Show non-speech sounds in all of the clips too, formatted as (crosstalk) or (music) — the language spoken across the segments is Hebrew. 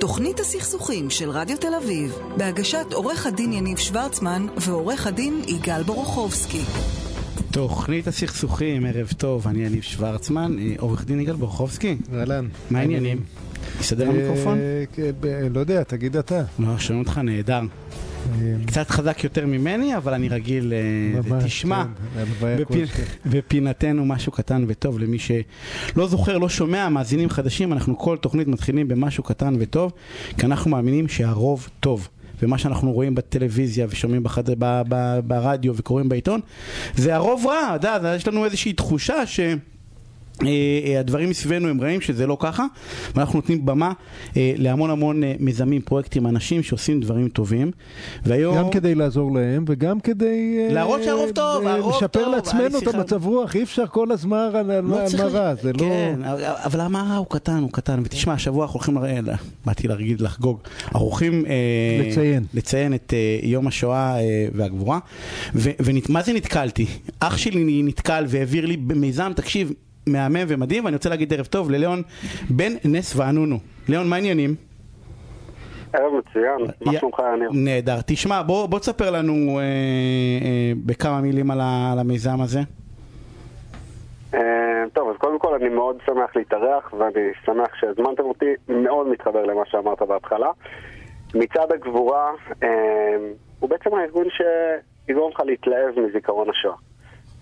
תוכנית הסכסוכים של רדיו תל אביב, בהגשת עורך הדין יניב שוורצמן ועורך הדין יגאל בורוכובסקי. תוכנית הסכסוכים, ערב טוב, אני יניב שוורצמן, אה, עורך דין יגאל בורוכובסקי. אהלן. מה העניינים? יסתדר המיקרופון? אה, לא יודע, תגיד אתה. לא, שומעים אותך נהדר. אה, קצת חזק יותר ממני, אבל אני רגיל... אה, תשמע, כן. בפינתנו משהו קטן וטוב למי שלא זוכר, לא שומע, מאזינים חדשים, אנחנו כל תוכנית מתחילים במשהו קטן וטוב, כי אנחנו מאמינים שהרוב טוב. ומה שאנחנו רואים בטלוויזיה ושומעים בחד... ב... ב... ברדיו וקוראים בעיתון, זה הרוב רע, אתה יודע, יש לנו איזושהי תחושה ש... אה, אה, הדברים מסביבנו הם רעים שזה לא ככה ואנחנו נותנים במה אה, להמון המון מיזמים, פרויקטים, אנשים שעושים דברים טובים והיום... גם כדי לעזור להם וגם כדי... להראות שהרוב טוב, הרוב לשפר טוב, לעצמנו אני את המצב רוח, אי אפשר כל הזמן על על- לא זה לא... כן, אבל רע הוא קטן, הוא קטן. ותשמע, השבוע אנחנו הולכים, לראה- לא, באתי להגיד לחגוג, אנחנו הולכים... לציין. לציין את יום השואה אה, והגבורה. ומה זה נתקלתי? אח שלי נתקל והעביר לי במיזם, תקשיב, מהמם ומדהים, ואני רוצה להגיד ערב טוב לליאון בן נס וענונו. ליאון, מה העניינים? ערב מצוין, מה שלומך יניר? נהדר. תשמע, בוא, בוא תספר לנו אה, אה, בכמה מילים על, ה, על המיזם הזה. אה, טוב, אז קודם כל אני מאוד שמח להתארח ואני שמח שהזמנתם אותי, מאוד מתחבר למה שאמרת בהתחלה. מצעד הגבורה אה, הוא בעצם הארגון שיגרום לך להתלהב מזיכרון השואה.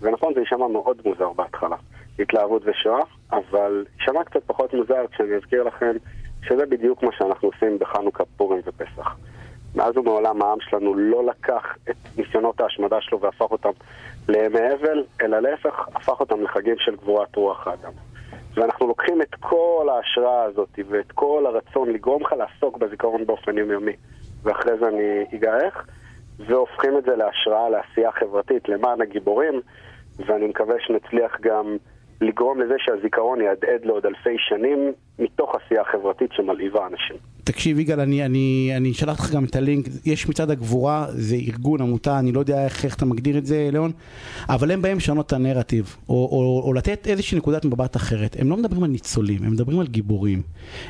ונכון, זה יישמע מאוד מוזר בהתחלה, התלהבות ושואה, אבל יישמע קצת פחות מוזר כשאני אזכיר לכם שזה בדיוק מה שאנחנו עושים בחנוכה, פורים ופסח. מאז ומעולם העם שלנו לא לקח את ניסיונות ההשמדה שלו והפך אותם לימי אבל, אלא להפך, הפך אותם לחגים של גבורת רוח האדם. ואנחנו לוקחים את כל ההשראה הזאת ואת כל הרצון לגרום לך לעסוק בזיכרון באופן יומיומי, ואחרי זה אני אגע איך, והופכים את זה להשראה לעשייה חברתית למען הגיבורים, ואני מקווה שנצליח גם לגרום לזה שהזיכרון יהדהד לעוד אלפי שנים מתוך עשייה חברתית שמלהיבה אנשים. תקשיב יגאל, אני, אני, אני שלחתי לך גם את הלינק, יש מצעד הגבורה, זה ארגון, עמותה, אני לא יודע איך, איך אתה מגדיר את זה, ליאון, אבל הם באים לשנות את הנרטיב, או, או, או לתת איזושהי נקודת מבט אחרת. הם לא מדברים על ניצולים, הם מדברים על גיבורים.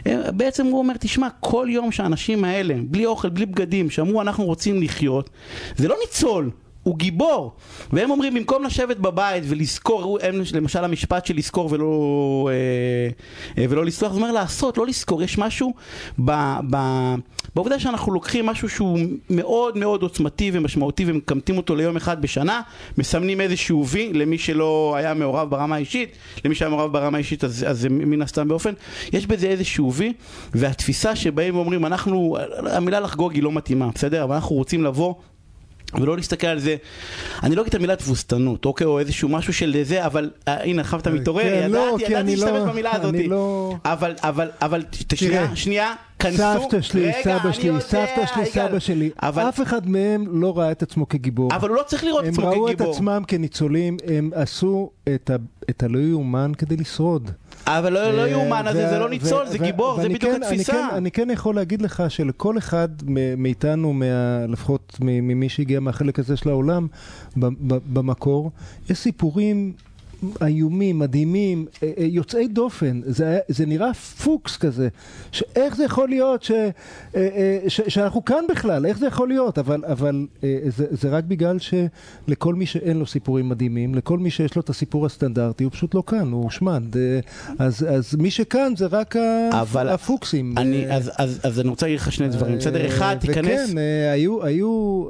הם, בעצם הוא אומר, תשמע, כל יום שהאנשים האלה, בלי אוכל, בלי בגדים, שאמרו אנחנו רוצים לחיות, זה לא ניצול. הוא גיבור, והם אומרים במקום לשבת בבית ולזכור, הם למשל המשפט של לזכור ולא, אה, אה, ולא לסלוח, זה אומר לעשות, לא לזכור, יש משהו ב, ב, בעובדה שאנחנו לוקחים משהו שהוא מאוד מאוד עוצמתי ומשמעותי ומקמטים אותו ליום אחד בשנה, מסמנים איזשהו וי למי שלא היה מעורב ברמה האישית, למי שהיה מעורב ברמה האישית אז, אז זה מן הסתם באופן, יש בזה איזשהו וי, והתפיסה שבאים ואומרים אנחנו, המילה לחגוג היא לא מתאימה, בסדר? אבל אנחנו רוצים לבוא ולא להסתכל על זה, אני לא אגיד את המילה תבוסתנות, אוקיי, או איזשהו משהו של זה, אבל אה, הנה עכשיו אתה מתעורר, כן, לא, ידעתי, כי ידעתי אני להשתמש לא- במילה הזאת, אני לא- אבל, אבל, אבל, ת- שנייה, שנייה, כנסו, סבתא שלי, רגע, סבא שלי, יודע, סבתא שלי. סבא שלי, אבל, אף אחד מהם לא ראה את עצמו כגיבור. אבל הוא לא צריך לראות את הם עצמו ראו את כגיבור, עצמם כניצולים, הם עשו את ה- את הלא יאומן כדי לשרוד. אבל לא לא ו- יאומן הזה, זה לא ניצול, זה גיבור, זה בדיוק כן- אני התפיסה. כן- אני כן יכול להגיד לך שלכל אחד מאיתנו, לפחות ממי שהגיע מהחלק הזה של העולם, במקור, יש סיפורים איומים, מדהימים, אה, אה, יוצאי דופן, זה, זה נראה פוקס כזה, שאיך זה יכול להיות ש, אה, ש, שאנחנו כאן בכלל, איך זה יכול להיות, אבל, אבל זה, זה רק בגלל שלכל מי שאין לו סיפורים מדהימים, לכל מי שיש לו את הסיפור הסטנדרטי, הוא פשוט לא כאן, הוא הושמד, אז, אז מי שכאן זה רק אבל הפוקסים. אני, אז, אז, אז אני רוצה להגיד לך שני דברים, בסדר? אחד, תיכנס, וכן, היו, היו,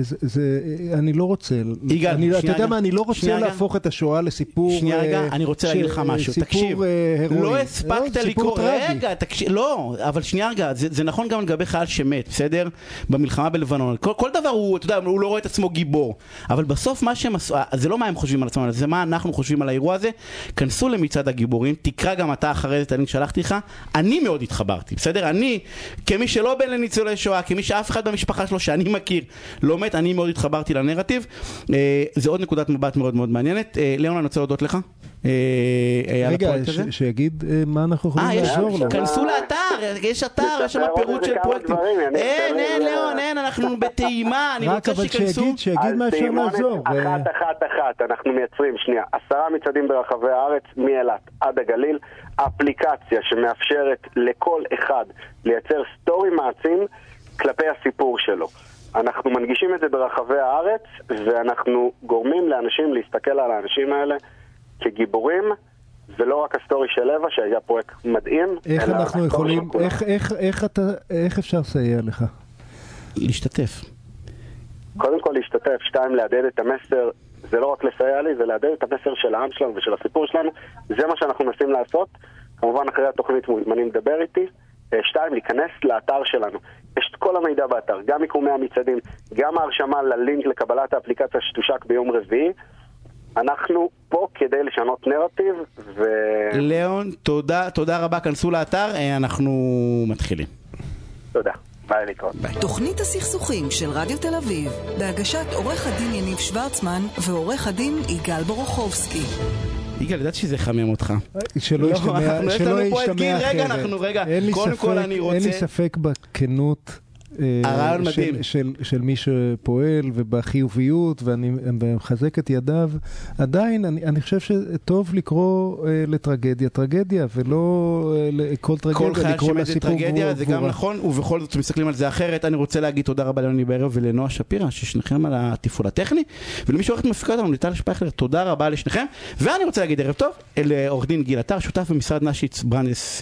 זה, זה, אני לא רוצה, יגאל, אני, אתה שנייה יודע. מה, אני לא רוצה שנייה. להפוך את השואה לסיפור, שנייה רגע, אה, אני רוצה להגיד לך משהו, סיפור, תקשיב, אה. לא לא, הספקת סיפור לקרוא. רגע, תקשיב, לא, אבל שנייה רגע, זה, נכון גם לגבי חייל שמת, בסדר? במלחמה בלבנון, כל, דבר הוא, אתה יודע, הוא לא רואה את עצמו גיבור, אבל בסוף מה שהם עשו, זה לא מה הם חושבים על עצמם, זה מה אנחנו חושבים על האירוע הזה, כנסו למצעד הגיבורים, תקרא גם אתה אחרי זה את הלינק שלחתי לך, אני מאוד התחברתי, בסדר? אני, כמי שלא בן לניצולי שואה, כמי שאף אחד במשפחה שלו שאני מכיר לא מת, אני מאוד התחברתי לנרטיב, אה, זה עוד נקודת מבט מאוד מאוד מעניינת. ליאון, אני רוצה להודות לך. אה, אה, רגע, שיגיד אה, מה אנחנו יכולים אה, לעזור לו. כנסו לאתר, יש אתר, יש שם פירוט של פרויקטים. אין, אין, ליאון, אין, אנחנו בטעימה, אני רק רוצה אבל שייכנסו. שיגיד, שיגיד אז מה אפשר לעזור. אחת אחת אחת, אנחנו מייצרים, שנייה, עשרה מצעדים ברחבי הארץ, מאילת עד הגליל, אפליקציה שמאפשרת לכל אחד לייצר סטורי מעצים כלפי הסיפור שלו. אנחנו מנגישים את זה ברחבי הארץ, ואנחנו גורמים לאנשים להסתכל על האנשים האלה כגיבורים, ולא רק ה story של אווה, שהיה פרויקט מדהים. איך אנחנו יכולים. איך- איך- איך אתה, איך אפשר לסייע לך? להשתתף. קודם כל להשתתף, שתיים, להדהד את המסר, זה לא רק לסייע לי, זה להדהד את המסר של העם שלנו ושל הסיפור שלנו, זה מה שאנחנו מנסים לעשות. כמובן אחרי התוכנית מוזמנים לדבר איתי. אה, שתיים, להיכנס לאתר שלנו. יש את כל המידע באתר, גם מיקומי המצעדים, גם ההרשמה ללינק לקבלת האפליקציה שתושק ביום רביעי. אנחנו פה כדי לשנות נרטיב, ו... ליאון, תודה, תודה רבה, כנסו לאתר, אה, אנחנו מתחילים. תודה. ביי להתראות. תוכנית הסכסוכים של רדיו תל אביב, בהגשת עורך הדין יניב שוורצמן ועורך הדין יגאל בורוכובסקי. יגאל, ידעתי שזה יחמם אותך. שלא לא, ישתמע, ישתמע רגע, אחרת. אנחנו- רגע, אין קודם כל אני אין רוצה- לי ספק בכנות. אה, הרעיון של- מדהים. של, של מי שפועל ובחיוביות ואני מחזק את ידיו עדיין אני, אני חושב שטוב לקרוא אה, לטרגדיה טרגדיה ולא אה, לכל כל טרגדיה חייל לקרוא שמת זה לסיפור טרגדיה, גבורה- זה גם גבורה. נכון, ובכל זאת מסתכלים על זה אחרת. אני רוצה להגיד תודה רבה ליוני בערב ולנועה שפירא, ששניכם על התפעול הטכני, ולמי שעורכת מפיקה אותנו, ליטל שפייכלר, תודה רבה לשניכם. ואני רוצה להגיד ערב טוב לעורך דין גיל עטר, שותף במשרד נשיץ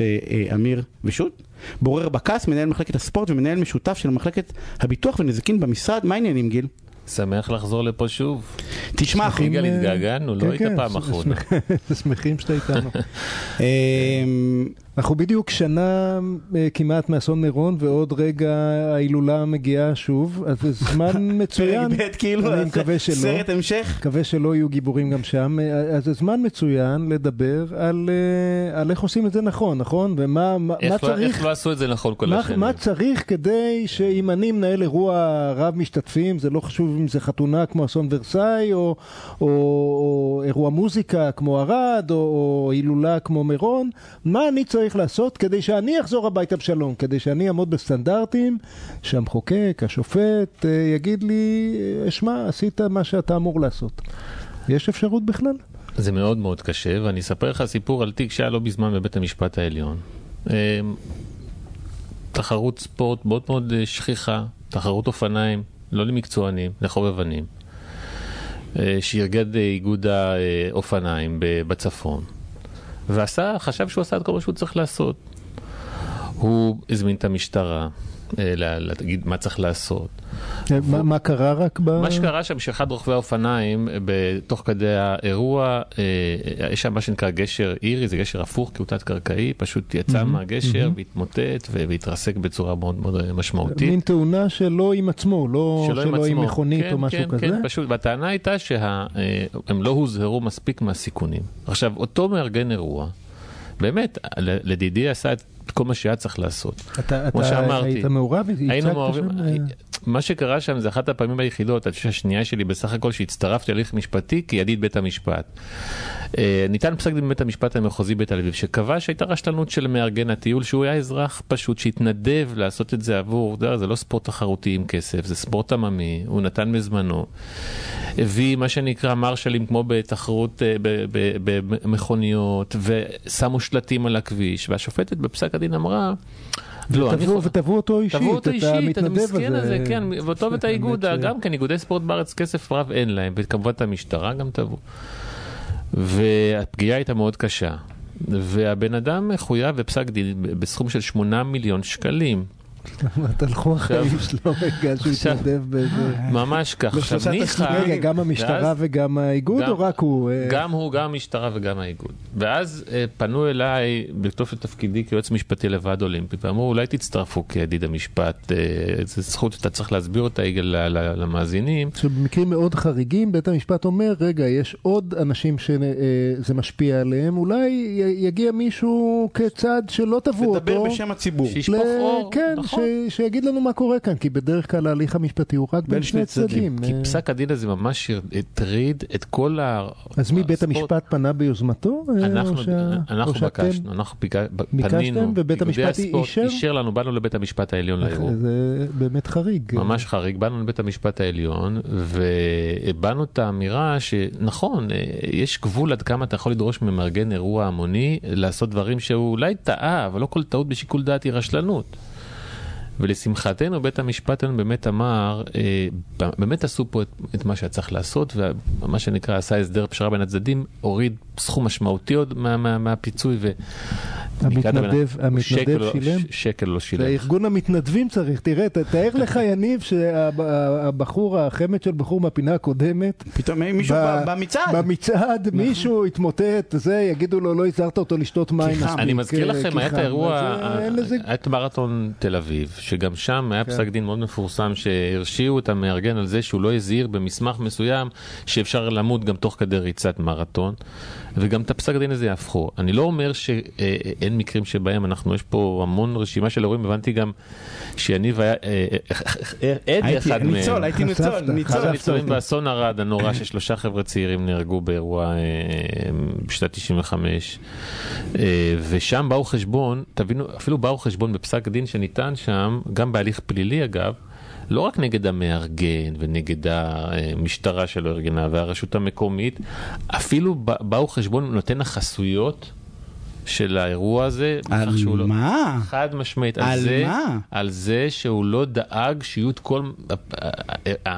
אה, אמיר ושות', בורר בקס, מנהל מחלקת הספורט ומנהל משותף של מחלקת הביטוח ונזיקין במשרד. מה העניינים גיל? שמח לחזור לפה שוב. תשמע, שמחים, יגאל, אה, התגעגענו, לא כן, היית כן, פעם אחרונה. שמח- שמחים שאתה איתנו. (laughs) אנחנו בדיוק שנה אה, כמעט מאסון מירון ועוד רגע ההילולה מגיעה שוב אז זה זמן (laughs) מצוין. פרק ב' כאילו, אני מקווה שלא. סרט המשך. מקווה שלא יהיו גיבורים גם שם, אה, אז זה זמן מצוין לדבר על, אה, על איך עושים את זה נכון, נכון? ומה מה, מה איך לא- צריך, איך לא עשו את זה נכון כל מה, השנים? מה צריך כדי שאם אני מנהל אירוע רב משתתפים, זה לא חשוב אם זה חתונה כמו אסון ורסאי, או, או, או אירוע מוזיקה כמו ערד, או, או הילולה כמו מירון, מה אני צריך לעשות כדי שאני אחזור הביתה בשלום, כדי שאני אעמוד בסטנדרטים שהמחוקק, השופט, אה, יגיד לי, אה, שמע, עשית מה שאתה אמור לעשות. יש אפשרות בכלל? זה מאוד מאוד קשה, ואני אספר לך סיפור על תיק שהיה לא בזמן בבית המשפט העליון. אמ, תחרות ספורט מאוד מאוד אה, שכיחה, תחרות אופניים, לא למקצוענים, לחובבנים, אה, אה, איגוד האופניים בצפון, ועשה, חשב שהוא עשה את כל מה שהוא צריך לעשות. הוא הזמין את המשטרה, להגיד מה צריך לעשות. אה, מה, מה קרה רק ב... מה שקרה שם שאחד רוכבי האופניים בתוך כדי האירוע אה, יש שם מה שנקרא גשר אירי זה גשר הפוך כי הוא תת קרקעי פשוט יצא מהגשר והתמוטט והתרסק בצורה מאוד מאוד משמעותית. מין תאונה שלא עם עצמו, לא שלא, עם עם עצמו. מכונית כן, או משהו כן, כזה. כן, פשוט, והטענה הייתה שהם לא הוזהרו מספיק מהסיכונים. עכשיו, אותו מארגן אירוע, באמת, לדידי עשה את כל מה שהיה צריך לעשות. אתה, כמו אתה שאמרתי, היית מעורב? היינו מעורבים, מה שקרה שם זה אחת הפעמים היחידות, אני חושב שהשנייה שלי בסך הכל שהצטרפתי להליך משפטי כידיד בית המשפט. אה, ניתן פסק דין בבית המשפט המחוזי בתל אביב שקבע שהייתה רשלנות של מארגן הטיול שהוא היה אזרח פשוט שהתנדב לעשות את זה עבור, יודע, זה לא ספורט תחרותי עם כסף, זה ספורט עממי, הוא נתן מזמנו. הביא מה שנקרא מרשלים כמו בתחרות אה, במכוניות ושמו שלטים על הכביש והשופטת בפסק הדין אמרה לא, אני חו- ותבעו אותו אישית, תבעו אותו אישית, את המתנדב המסכן הזה, כן, ואותו ואת האיגוד, ש- גם כן, איגודי ספורט בארץ כסף רב אין להם, וכמובן את המשטרה גם תבעו. והפגיעה הייתה מאוד קשה. והבן אדם מחויב בפסק דין בסכום של 8 מיליון שקלים. הלכו החיים שלו רגע שהוא התנדב באיזה... ממש כך. עכשיו ניחא, רגע, גם המשטרה וגם האיגוד, גם- או רק הוא? אה, גם הוא, גם המשטרה וגם האיגוד. ואז אה, פנו אליי, בתוקף תפקידי כיועץ משפטי לוועד אולימפי, ואמרו, אולי תצטרפו כידיד המשפט, אה, זו זכות שאתה צריך להסביר אותה יגאל, ל- ל- למאזינים. שבמקרים מאוד חריגים בית המשפט אומר, רגע, יש עוד אנשים שזה משפיע עליהם, אולי יגיע מישהו כצד שלא תבעו אותו. לדבר בשם הציבור. שישפוך ל- אור, כן. נכון. ש- שיגיד לנו מה קורה כאן, כי בדרך כלל ההליך המשפטי הוא רק בין שני צדדים. כי אה, פסק הדין הזה ממש הטריד את כל ה... אז מי, בית. המשפט פנה ביוזמתו? אה, אנחנו, שה- אנחנו פנינו, ובית המשפט אישר? אישר לנו, באנו לבית המשפט העליון לערעור. זה באמת חריג. ממש חריג, באנו לבית המשפט העליון והבענו את האמירה שנכון, אה, יש גבול עד כמה אתה יכול לדרוש ממארגן אירוע המוני לעשות דברים שהוא אולי טעה, אבל לא כל טעות בשיקול דעת היא רשלנות. ולשמחתנו בית המשפט העליון באמת אמר, אה, באמת עשו פה את, את מה שהיה צריך לעשות, ומה שנקרא עשה הסדר פשרה בין הצדדים, הוריד סכום משמעותי עוד מה, מה, מהפיצוי. המתנדב, המתנדב שילם? שקל לא שילם. וארגון המתנדבים צריך, תראה, תאר לך (laughs) יניב שהבחור, החמד של בחור מהפינה הקודמת, פתאום מישהו ב- ב- במצעד. במצעד מישהו יתמוטט, זה, יגידו לו, לא הזהרת אותו לשתות מים. אני מזכיר אה, לכם, כי היה את. האירוע, אז, אה, היה את מרתון תל אביב, שגם שם היה כן. פסק דין מאוד מפורסם שהרשיעו את המארגן על זה שהוא לא הזהיר במסמך מסוים שאפשר למות גם תוך כדי ריצת מרתון, וגם את הפסק דין הזה יהפכו. אני לא אומר שאין מקרים שבהם אנחנו, יש פה המון רשימה של אירועים, הבנתי גם שיניב היה אה, אה, אה, עד הייתי לאחד מהם. ניצול, הייתי ניצול, ניצול. ניצולים באסון ערד הנורא ששלושה חבר'ה צעירים נהרגו באירוע בשנת 95 אה, ושם באו חשבון, תבינו, אפילו באו חשבון בפסק דין שניתן שם, גם בהליך פלילי אגב, לא רק נגד המארגן ונגד המשטרה שלא ארגנה והרשות המקומית, אפילו בא- באו חשבון נותן החסויות של האירוע הזה, על לא- מה? חד משמעית, על, על זה, מה? על זה שהוא לא דאג שיהיו את כל...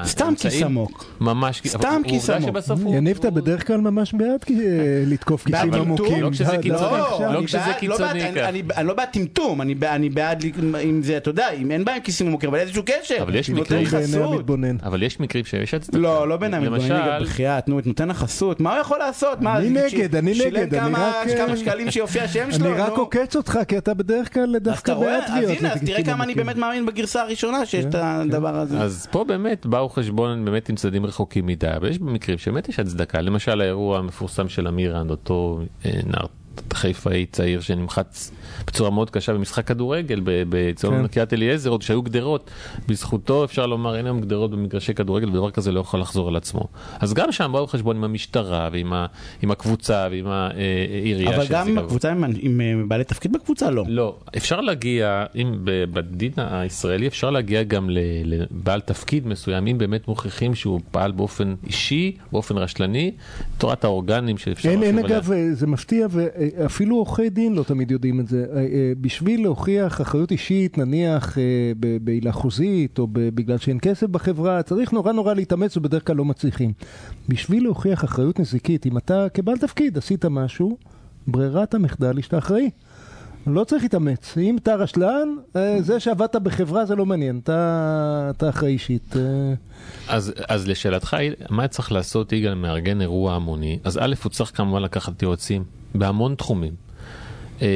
סתם כיס עמוק. ממש, סתם כיס עמוק. שבסוף הוא... יניב, אתה בדרך כלל ממש בעד כי- לתקוף כיסים? עמוקים. לא כשזה קיצוני. לא. לא כשזה בעד- לא קיצוני בעד- ככה. אני- אני לא בעד טמטום, אני בעד- אם זה, אתה יודע, אם אין בהם כיסים עמוקים, אבל איזשהו קשר. אבל יש מקרים- בעיני חסות. המתבונן. אבל יש מקרים שיש הצדקה. לא, לא בעיניי מתבונן, רגע, למשל, בחייאת, נו, נותן החסות, מה הוא יכול לעשות? אני נגד, אני שילם נגד, אני כמה- שקלים שיופיע השם שלו, אני רק נו. עוקץ אותך, כי אתה בדרך כלל אז דווקא? בעד אז תביעות. הנה, אז תראה כמה אני עמוקים. באמת מאמין בגרסה הראשונה שיש את הדבר הזה. אז פה באמת באו חשבון באמת עם צדדים רחוקים מדי, אבל יש במקרים שבאמת יש הצדקה. למשל האירוע המפורסם של אמירן, אותו אה, נער חיפאי צעיר שנמחץ בצורה מאוד קשה במשחק כדורגל בציון כן. קריית אליעזר, עוד שהיו גדרות. בזכותו אפשר לומר אין היום גדרות במגרשי כדורגל ודבר כזה לא יכול לחזור על עצמו. אז גם שם באו חשבון עם המשטרה ועם ה- עם הקבוצה ועם העירייה. אבל גם עם בו. הקבוצה, עם- עם אה, בעלי תפקיד בקבוצה, לא. לא, אפשר להגיע, אם בדין הישראלי אפשר להגיע גם ל- לבעל תפקיד מסוים, אם באמת מוכיחים שהוא פעל באופן אישי, באופן רשלני, תורת האורגנים שאפשר אין, אין. אגב, אה, זה מפתיע, ואפילו עורכי דין לא תמיד יודעים את זה. אה, אה, בשביל להוכיח אחריות אישית, נניח אה, בעילה חוזית, או בגלל שאין כסף בחברה, צריך נורא נורא להתאמץ ובדרך כלל לא מצליחים. בשביל להוכיח אחריות נזיקית, אם אתה כבעל תפקיד עשית משהו, ברירת המחדל היא שאתה אחראי. לא צריך להתאמץ. אם אתה רשלן, זה שעבדת בחברה זה לא מעניין, אתה, אתה אחראי אישית. אז, אז לשאלתך, מה צריך לעשות יגאל מארגן אירוע המוני? אז א', הוא צריך כמובן לקחת יועצים בהמון תחומים. אה,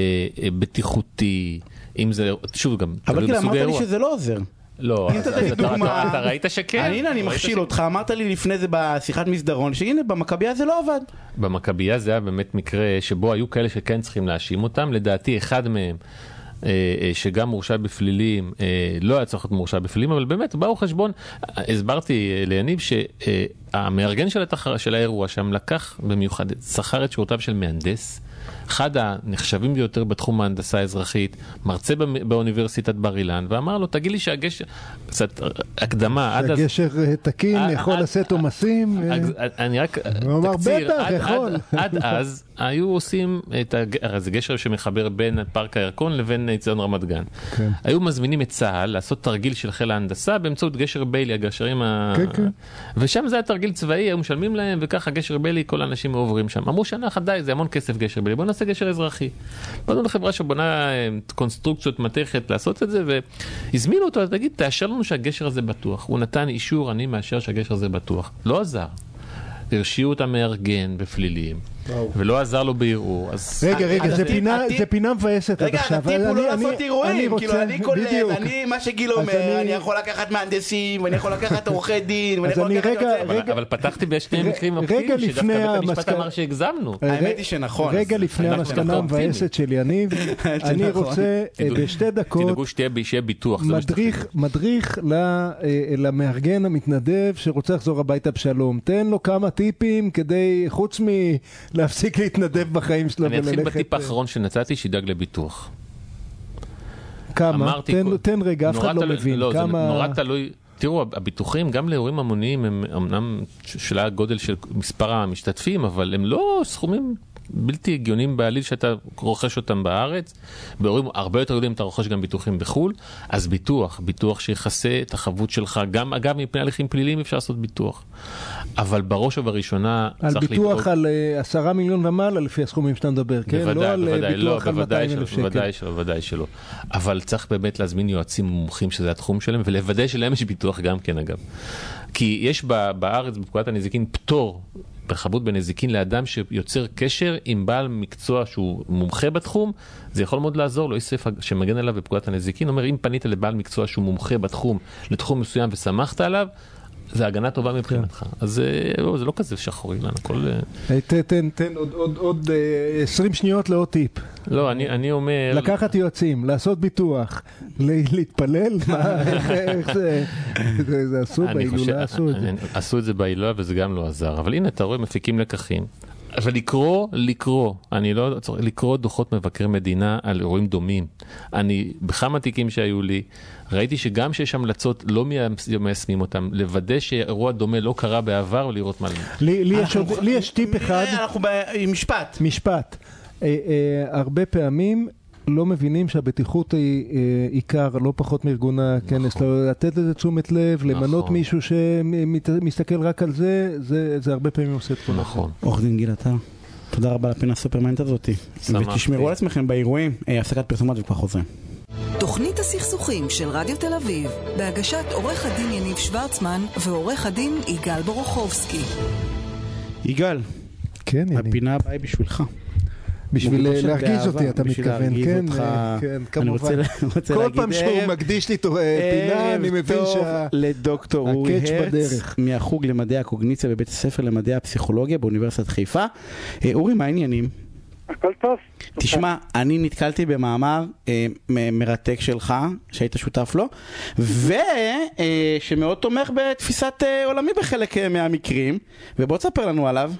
אה, בטיחותי, אם זה, שוב גם, אבל כאילו אמרת לי. שזה לא עוזר. לא, אז- אתה- ראית שכן. הנה אני מכשיל אותך, אמרת לי לפני זה בשיחת מסדרון, שהנה במכבייה זה לא עבד. במכבייה זה היה באמת מקרה שבו היו כאלה שכן צריכים להאשים אותם, לדעתי אחד מהם. אה, אה, שגם מורשע בפלילים, אה, לא היה צריך להיות מורשע בפלילים, אבל באמת באו חשבון, הסברתי ליניב שהמארגן של, התח... של האירוע שם לקח במיוחד, שכר את שירותיו של מהנדס, אחד הנחשבים ביותר בתחום ההנדסה האזרחית, מרצה באוניברסיטת בר אילן, ואמר לו, תגיד לי שהגשר, קצת הקדמה, עד אז... הגשר אה, תקין, יכול לשאת עומסים. אני רק, הוא אמר, "בטח, יכול." עד אז היו עושים את הג... הרי זה גשר שמחבר בין פארק הירקון לבין ציון רמת גן. כן. היו מזמינים את צה"ל לעשות תרגיל של חיל ההנדסה באמצעות גשר ביילי, הגשרים ה... כן, כן. ושם זה היה תרגיל צבאי, היו משלמים להם, וככה גשר ביילי, כל האנשים עוברים שם. אמרו שנה אחת די, זה המון כסף גשר ביילי, בוא נעשה גשר אזרחי. באנו לחברה שבונה אה, קונסטרוקציות מתכת לעשות את זה, והזמינו אותו, תגיד, תאשר לנו שהגשר הזה בטוח. הוא נתן אישור, אני מאשר שהגשר הזה בטוח. לא עזר. הרשיעו את המארגן בפלילים. ולא עזר לו בערעור, אז... רגע, רגע, זה הטיפ- פינה- הטיפ- זה פינה מבאסת עד רגע, עכשיו. הטיפ הוא אני- לא אני- לעשות אירועים, אני כאילו אני קולט. אני, מה שגיל אומר, אני- אני יכול לקחת מהנדסים, ואני יכול לקחת עורכי דין, ואני יכול אני לקחת רגע- יועצי- אבל- רגע- פתחתי בשני רגע- מקרים רגע אופטימיים, שדווקא בית המשפט אמר שהגזמנו. האמת היא שנכון. רגע לפני המסקנה המבאסת של יניב, (laughs) אני. רוצה אה, בשתי דקות תדאגו שתהיה שיהיה ביטוח. מדריך, אה, למארגן המתנדב שרוצה לחזור הביתה בשלום. תן לו כמה טיפים כדי, חוץ מלהפסיק להתנדב בחיים שלו אני אתחיל וללכת... בטיפ אה, האחרון שנתתי, שידאג לביטוח. כמה? אמרתי תן, תן רגע, אף אחד לא מבין. לא, זה כמה... נורא תלוי. תראו, הביטוחים גם לאירועים המוניים הם אמנם שאלה הגודל של מספר המשתתפים, אבל הם לא סכומים בלתי הגיוניים בעליל שאתה רוכש אותם בארץ. באירועים הרבה יותר גדולים אתה רוכש גם ביטוחים בחו"ל, אז ביטוח, ביטוח שיכסה את החבות שלך, גם אגב מפני הליכים פליליים אפשר לעשות ביטוח. אבל בראש ובראשונה על צריך ביטוח לדאוג... על אה, עשרה מיליון ומעלה לפי הסכומים שאתה מדבר, כן? בוודאי, לא על אה, בוודאי, לא, ביטוח על בוודאי 200 שלא, אלף שקל. בוודאי שלא, בוודאי שלא. אבל צריך באמת להזמין יועצים מומחים שזה התחום שלהם, ולוודא שלהם יש ביטוח גם כן אגב. כי יש בארץ בפקודת הנזיקין פטור בחבות בנזיקין לאדם שיוצר קשר עם בעל מקצוע שהוא מומחה בתחום, זה יכול מאוד לעזור לו, סעיף שמגן עליו בפקודת הנזיקין, אומר אם פנית לבעל מקצוע שהוא מומחה בתחום, לתחום מסוים וסמכת עליו, זה הגנה טובה מבחינתך. אז אה, לא, זה לא כזה שחור אילן, הכל... אה, אה, תן, תן עוד- עוד- עוד אה, 20 שניות לעוד טיפ. לא, אני אומר... לקחת יועצים, לעשות ביטוח, להתפלל, מה, איך- זה, זה- עשו בהילולה, עשו את זה. עשו את זה בהילולה וזה גם לא עזר, אבל הנה אתה רואה מפיקים לקחים. אבל לקרוא, לקרוא, אני לא צריך לקרוא דוחות מבקר מדינה על אירועים דומים. אני, בכמה תיקים שהיו לי, ראיתי שגם שיש המלצות לא מיישמים אותם, לוודא שאירוע דומה לא קרה בעבר ולראות מה... לי לי יש טיפ אחד, אנחנו ב- עם משפט. משפט. אה, אה, הרבה פעמים לא מבינים שהבטיחות היא אה, עיקר, לא פחות מארגון הכנס. נכון. לא- לתת לזה תשומת לב, למנות נכון. מישהו שמסתכל רק על זה, זה זה הרבה פעמים עושה תמונה. נכון. עורך דין גיל עטר, תודה רבה על הפינה הסופרמנט הזאתי. שמחתי. ותשמרו על עצמכם באירועים, אה, הפסקת פרסומות וכבר חוזרים. תוכנית הסכסוכים של רדיו תל אביב, בהגשת עורך הדין יניב שוורצמן ועורך הדין יגאל בורוכובסקי. יגאל, כן, הנה. הפינה הבאה היא בשבילך. בשביל להרגיז אותי, אתה מתכוון, כן? אה, כן, אני כמובן. רוצה רוצה כל פעם שהוא ערב- מקדיש לי תור- אה, פינה, אני מבין שה... לדוקטור אורי הרץ, בדרך. מהחוג למדעי הקוגניציה בבית הספר למדעי הפסיכולוגיה באוניברסיטת חיפה. אה, אורי, מה העניינים? הכל טוב. תשמע, אני נתקלתי במאמר אה, מרתק שלך, שהיית שותף לו, ושמאוד תומך בתפיסת אה, עולמי בחלק אה, מהמקרים, ובוא תספר לנו עליו.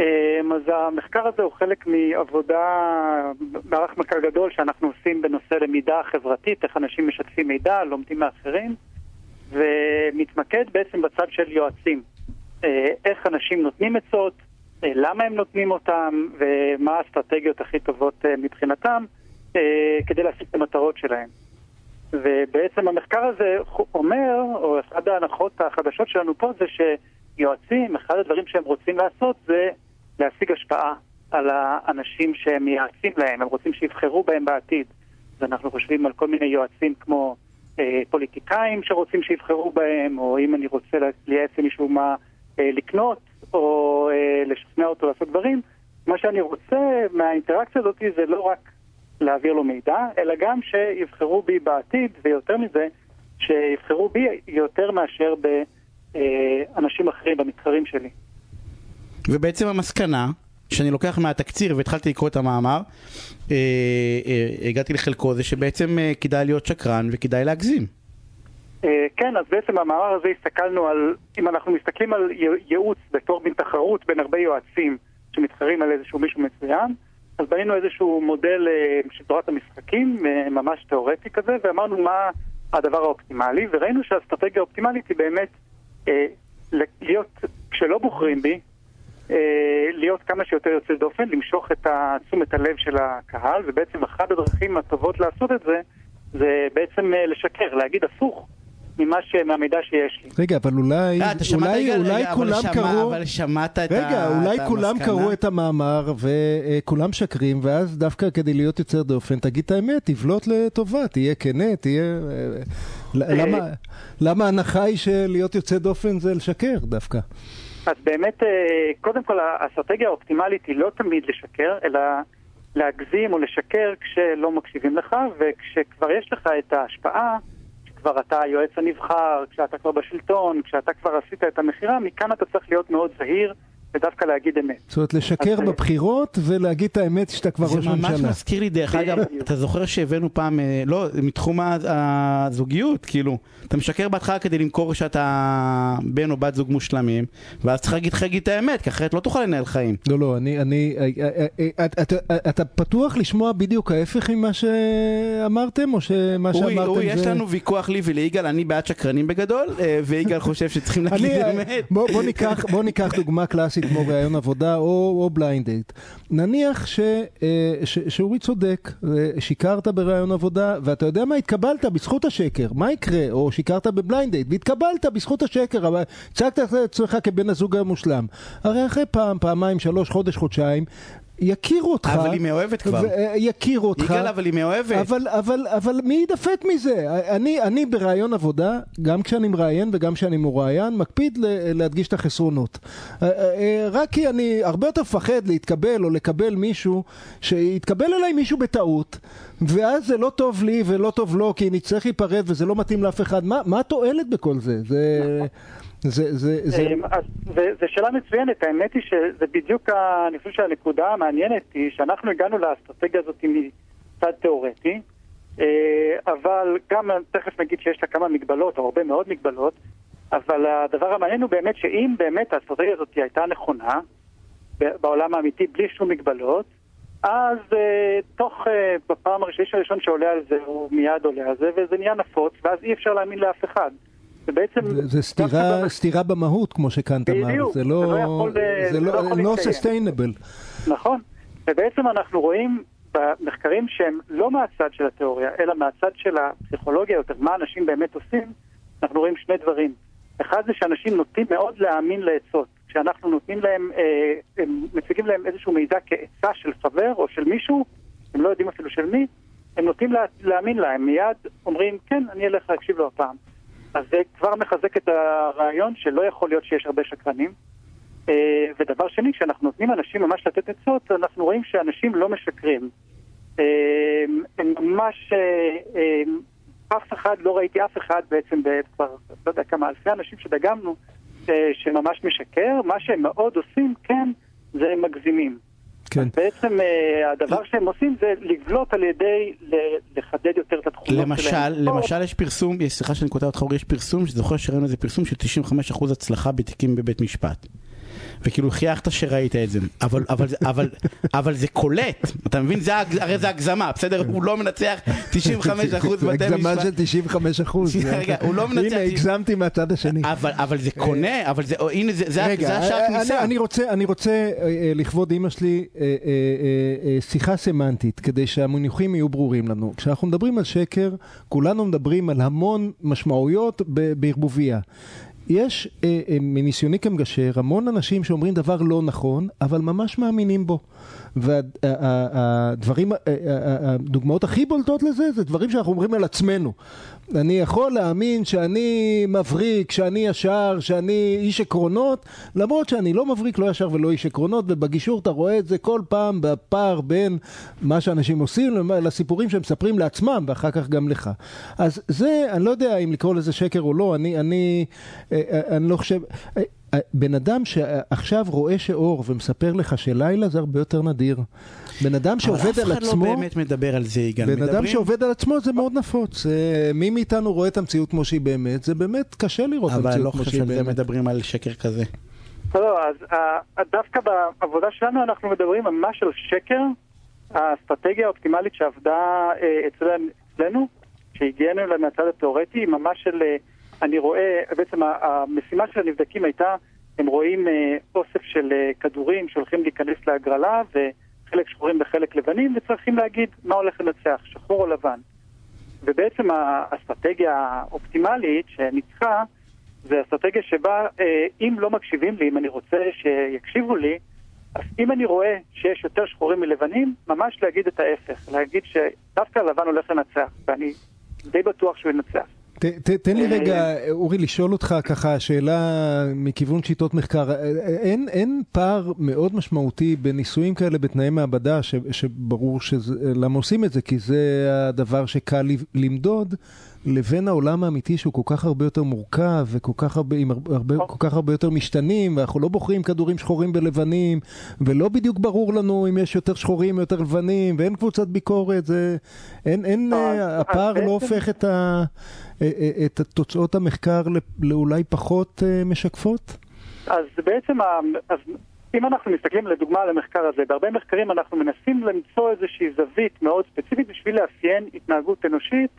אמ, אז המחקר הזה הוא חלק מעבודה, מערך מחקר גדול שאנחנו עושים בנושא למידה חברתית, איך אנשים משתפים מידע, לומדים מאחרים, ומתמקד בעצם בצד של יועצים. אה, איך אנשים נותנים עצות, אה, למה הם נותנים אותם, ומה האסטרטגיות הכי טובות אה, מבחינתם, אה, כדי להשיג את המטרות שלהם. ובעצם המחקר הזה אומר, או אחת ההנחות החדשות שלנו פה זה שיועצים, אחד הדברים שהם רוצים לעשות זה להשיג השפעה על האנשים שהם מייעצים להם, הם רוצים שיבחרו בהם בעתיד. אז אנחנו חושבים על כל מיני יועצים כמו אה, פוליטיקאים שרוצים שיבחרו בהם, או אם אני רוצה לייעץ למישהו מה אה, לקנות, או אה, לשכנע אותו לעשות דברים. מה שאני רוצה מהאינטראקציה הזאת זה לא רק להעביר לו מידע, אלא גם שיבחרו בי בעתיד, ויותר מזה, שיבחרו בי יותר מאשר באנשים אחרים, במתחרים שלי. ובעצם המסקנה, שאני לוקח מהתקציר והתחלתי לקרוא את המאמר, אה, אה, הגעתי לחלקו, זה שבעצם אה, כדאי להיות שקרן וכדאי להגזים. אה, כן, אז בעצם במאמר הזה הסתכלנו על, אם אנחנו מסתכלים על ייעוץ בתור מין תחרות בין הרבה יועצים שמתחרים על איזשהו מישהו מצוין, אז בנינו איזשהו מודל אה, של תורת המשחקים, אה, ממש תיאורטי כזה, ואמרנו מה הדבר האופטימלי, וראינו שהאסטרטגיה האופטימלית היא באמת להיות, כשלא בוחרים בי, להיות כמה שיותר יוצא דופן, למשוך את תשומת הלב של הקהל, ובעצם אחת הדרכים הטובות לעשות את זה, זה בעצם לשקר, להגיד הפוך ממה ש... מהמידע שיש לי. רגע, אבל אולי, אה, אתה שמעת, אולי? אולי רגע, אבל כולם שמע- קראו... אבל שמעת את רגע, ה- אולי את כולם המסקנה? קראו את המאמר וכולם שקרים, ואז דווקא כדי להיות יוצר דופן, תגיד את האמת, תבלוט לטובה, תהיה כנה, תהיה... אה, למה- למה ההנחה היא שלהיות יוצא דופן זה לשקר דווקא? אז באמת, אה, קודם כל האסטרטגיה האופטימלית היא לא תמיד לשקר, אלא להגזים או לשקר כשלא מקשיבים לך, וכשכבר יש לך את ההשפעה, כשכבר אתה היועץ הנבחר, כשאתה כבר בשלטון, כשאתה כבר עשית את המכירה, מכאן אתה צריך להיות מאוד זהיר. ודווקא להגיד אמת. זאת אומרת, לשקר בבחירות ולהגיד את האמת שאתה כבר ראש ממשלה. זה ממש מזכיר לי, דרך אגב, אתה זוכר שהבאנו פעם, אה, לא, מתחום הזוגיות, כאילו, אתה משקר בהתחלה כדי למכור שאתה בן או בת זוג מושלמים, ואז צריך להגיד לך את האמת, כי אחרת לא תוכל לנהל חיים. לא, לא, אני, אני, אה, אה, אתה פתוח לשמוע בדיוק ההפך ממה שאמרתם, או שמה שאמרתם זה... אורי, יש לנו ויכוח לי וליגאל, אני בעד שקרנים בגדול, ויגאל חושב שצריכים להגיד אמת. בוא ניקח דוגמה קלאסית. כמו ראיון עבודה או, או ב blind date. נניח ש, אה, ש, שאורי צודק, שיקרת בראיון עבודה, ואתה יודע מה? התקבלת בזכות השקר. מה יקרה? או שיקרת בב blind date, והתקבלת בזכות השקר, אבל הצגת את עצמך כבן הזוג המושלם. הרי אחרי פעם, פעמיים, שלוש, חודש, חודשיים, יכירו אותך. אבל היא מאוהבת כבר. אה, יכירו אותך. יגאל, אבל היא מאוהבת. אבל, אבל, אבל מי ידפק מזה? אני, אני בראיון עבודה, גם כשאני מראיין וגם כשאני מרואיין, מקפיד להדגיש את החסרונות. אה, אה, רק כי אני הרבה יותר מפחד להתקבל או לקבל מישהו, שיתקבל אליי מישהו בטעות, ואז זה לא טוב לי ולא טוב לו, כי נצטרך להיפרד וזה לא מתאים לאף אחד. מה, מה התועלת בכל זה? זה... זה, זה, זה... אמ, אז, זה, זה שאלה מצוינת, האמת היא שזה בדיוק, ה, אני חושב שהנקודה המעניינת היא שאנחנו הגענו לאסטרטגיה הזאת מצד תיאורטי, אה, אבל גם תכף נגיד שיש לה כמה מגבלות, או הרבה מאוד מגבלות, אבל הדבר המעניין הוא באמת שאם באמת האסטרטגיה הזאת הייתה נכונה, בעולם האמיתי בלי שום מגבלות, אז uh, תוך, uh, בפעם הראשון שעולה על זה, הוא מיד עולה על זה, וזה נהיה נפוץ, ואז אי אפשר להאמין לאף אחד. זה בעצם... זה סתירה, סתירה במהות, כמו שקאנט אמר. זה לא... זה לא יכול, זה לא, לא, לא sustainable. נכון. ובעצם אנחנו רואים במחקרים שהם לא מהצד של התיאוריה, אלא מהצד של הפסיכולוגיה יותר, מה אנשים באמת עושים, אנחנו רואים שני דברים. אחד זה שאנשים נוטים מאוד להאמין לעצות. כשאנחנו נותנים להם, אה, מציגים להם איזשהו מידע כעצה של חבר או של מישהו, הם לא יודעים אפילו של מי, הם נוטים לה, להאמין להם. מיד אומרים, כן, אני אלך להקשיב לו הפעם. אז זה כבר מחזק את הרעיון שלא יכול להיות שיש הרבה שקרנים. אה, ודבר שני, כשאנחנו נותנים לאנשים ממש לתת עצות, אנחנו רואים שאנשים לא משקרים. אה, הם ממש, אה, אף אחד, לא ראיתי אף אחד בעצם, כבר לא יודע כמה אלפי אנשים שדגמנו, שממש משקר, מה שהם מאוד עושים, כן, זה הם מגזימים. כן. בעצם אה, הדבר שהם עושים זה לבלוט על ידי לחדד יותר את התכונות למשל, שלהם. למשל יש פרסום, סליחה שאני קוטע אותך, יש פרסום, שזוכר שראינו איזה פרסום של 95% הצלחה בתיקים בבית משפט. וכאילו חייכת שראית את זה, אבל, אבל, אבל, אבל זה קולט, אתה מבין? זה, הרי זה הגזמה, בסדר? הוא לא מנצח 95 אחוז בתי משפט. הגזמה של 95 אחוז. רגע, הוא לא מנצח... הנה, הגזמתי מהצד השני. אבל, אבל זה קונה, אבל זה, הנה, זה, זה, רגע, זה השער כניסה. אני, אני רוצה, אני רוצה אה, אה, לכבוד אימא שלי אה, שיחה סמנטית, כדי שהמוניחים יהיו ברורים לנו. כשאנחנו מדברים על שקר, כולנו מדברים על המון משמעויות בערבוביה. יש אה, אה, מניסיוני כמגשר המון אנשים שאומרים דבר לא נכון, אבל ממש מאמינים בו. והדברים, הדוגמאות הכי בולטות לזה, זה דברים שאנחנו אומרים על עצמנו. אני יכול להאמין שאני מבריק, שאני ישר, שאני איש עקרונות, למרות שאני לא מבריק, לא ישר ולא איש עקרונות, ובגישור אתה רואה את זה כל פעם בפער בין מה שאנשים עושים לסיפורים שהם מספרים לעצמם, ואחר כך גם לך. אז זה, אני לא יודע אם לקרוא לזה שקר או לא, אני, אני, אה, אה, אני לא חושב... אה, בן אדם שעכשיו רואה שאור ומספר לך שלילה זה הרבה יותר נדיר. בן אדם שעובד על עצמו... אבל אף אחד לא באמת מדבר על זה, יגאל. בן מדברים... אדם שעובד על עצמו זה מאוד נפוץ. מי מאיתנו רואה את המציאות כמו שהיא באמת? זה באמת קשה לראות את המציאות לא כמו שהיא באמת. אבל לא חושב מדברים על שקר כזה. לא, אז uh, דווקא בעבודה שלנו אנחנו מדברים ממש על שקר. האסטרטגיה האופטימלית שעבדה אצלנו, שהגיענו אליה מהצד התיאורטי, היא ממש של... אני רואה, בעצם המשימה של הנבדקים הייתה, הם רואים אה, אוסף של אה, כדורים שהולכים להיכנס להגרלה, וחלק שחורים וחלק לבנים, וצריכים להגיד מה הולך לנצח, שחור או לבן. ובעצם האסטרטגיה האופטימלית שניצחה, זה אסטרטגיה שבה אה, אם לא מקשיבים לי, אם אני רוצה שיקשיבו לי, אז אם אני רואה שיש יותר שחורים מלבנים, ממש להגיד את ההפך, להגיד שדווקא הלבן הולך לנצח, ואני די בטוח שהוא ינצח. ת, ת, תן לי רגע, אורי, לשאול אותך ככה, שאלה מכיוון שיטות מחקר. אין, אין פער מאוד משמעותי בניסויים כאלה בתנאי מעבדה, ש, שברור שזה, למה עושים את זה, כי זה הדבר שקל למדוד, לבין העולם האמיתי שהוא כל כך הרבה יותר מורכב, וכל כך הרבה, עם הרבה, כל כך הרבה יותר משתנים, ואנחנו לא בוחרים כדורים שחורים ולבנים, ולא בדיוק ברור לנו אם יש יותר שחורים, יותר לבנים, ואין קבוצת ביקורת, זה, אין, אין, הפער לא הופך את ה... אה, אה, את תוצאות המחקר לאולי פחות אה, משקפות? אז בעצם, אז אם אנחנו מסתכלים לדוגמה על המחקר הזה, בהרבה מחקרים אנחנו מנסים למצוא איזושהי זווית מאוד ספציפית בשביל לאפיין התנהגות אנושית,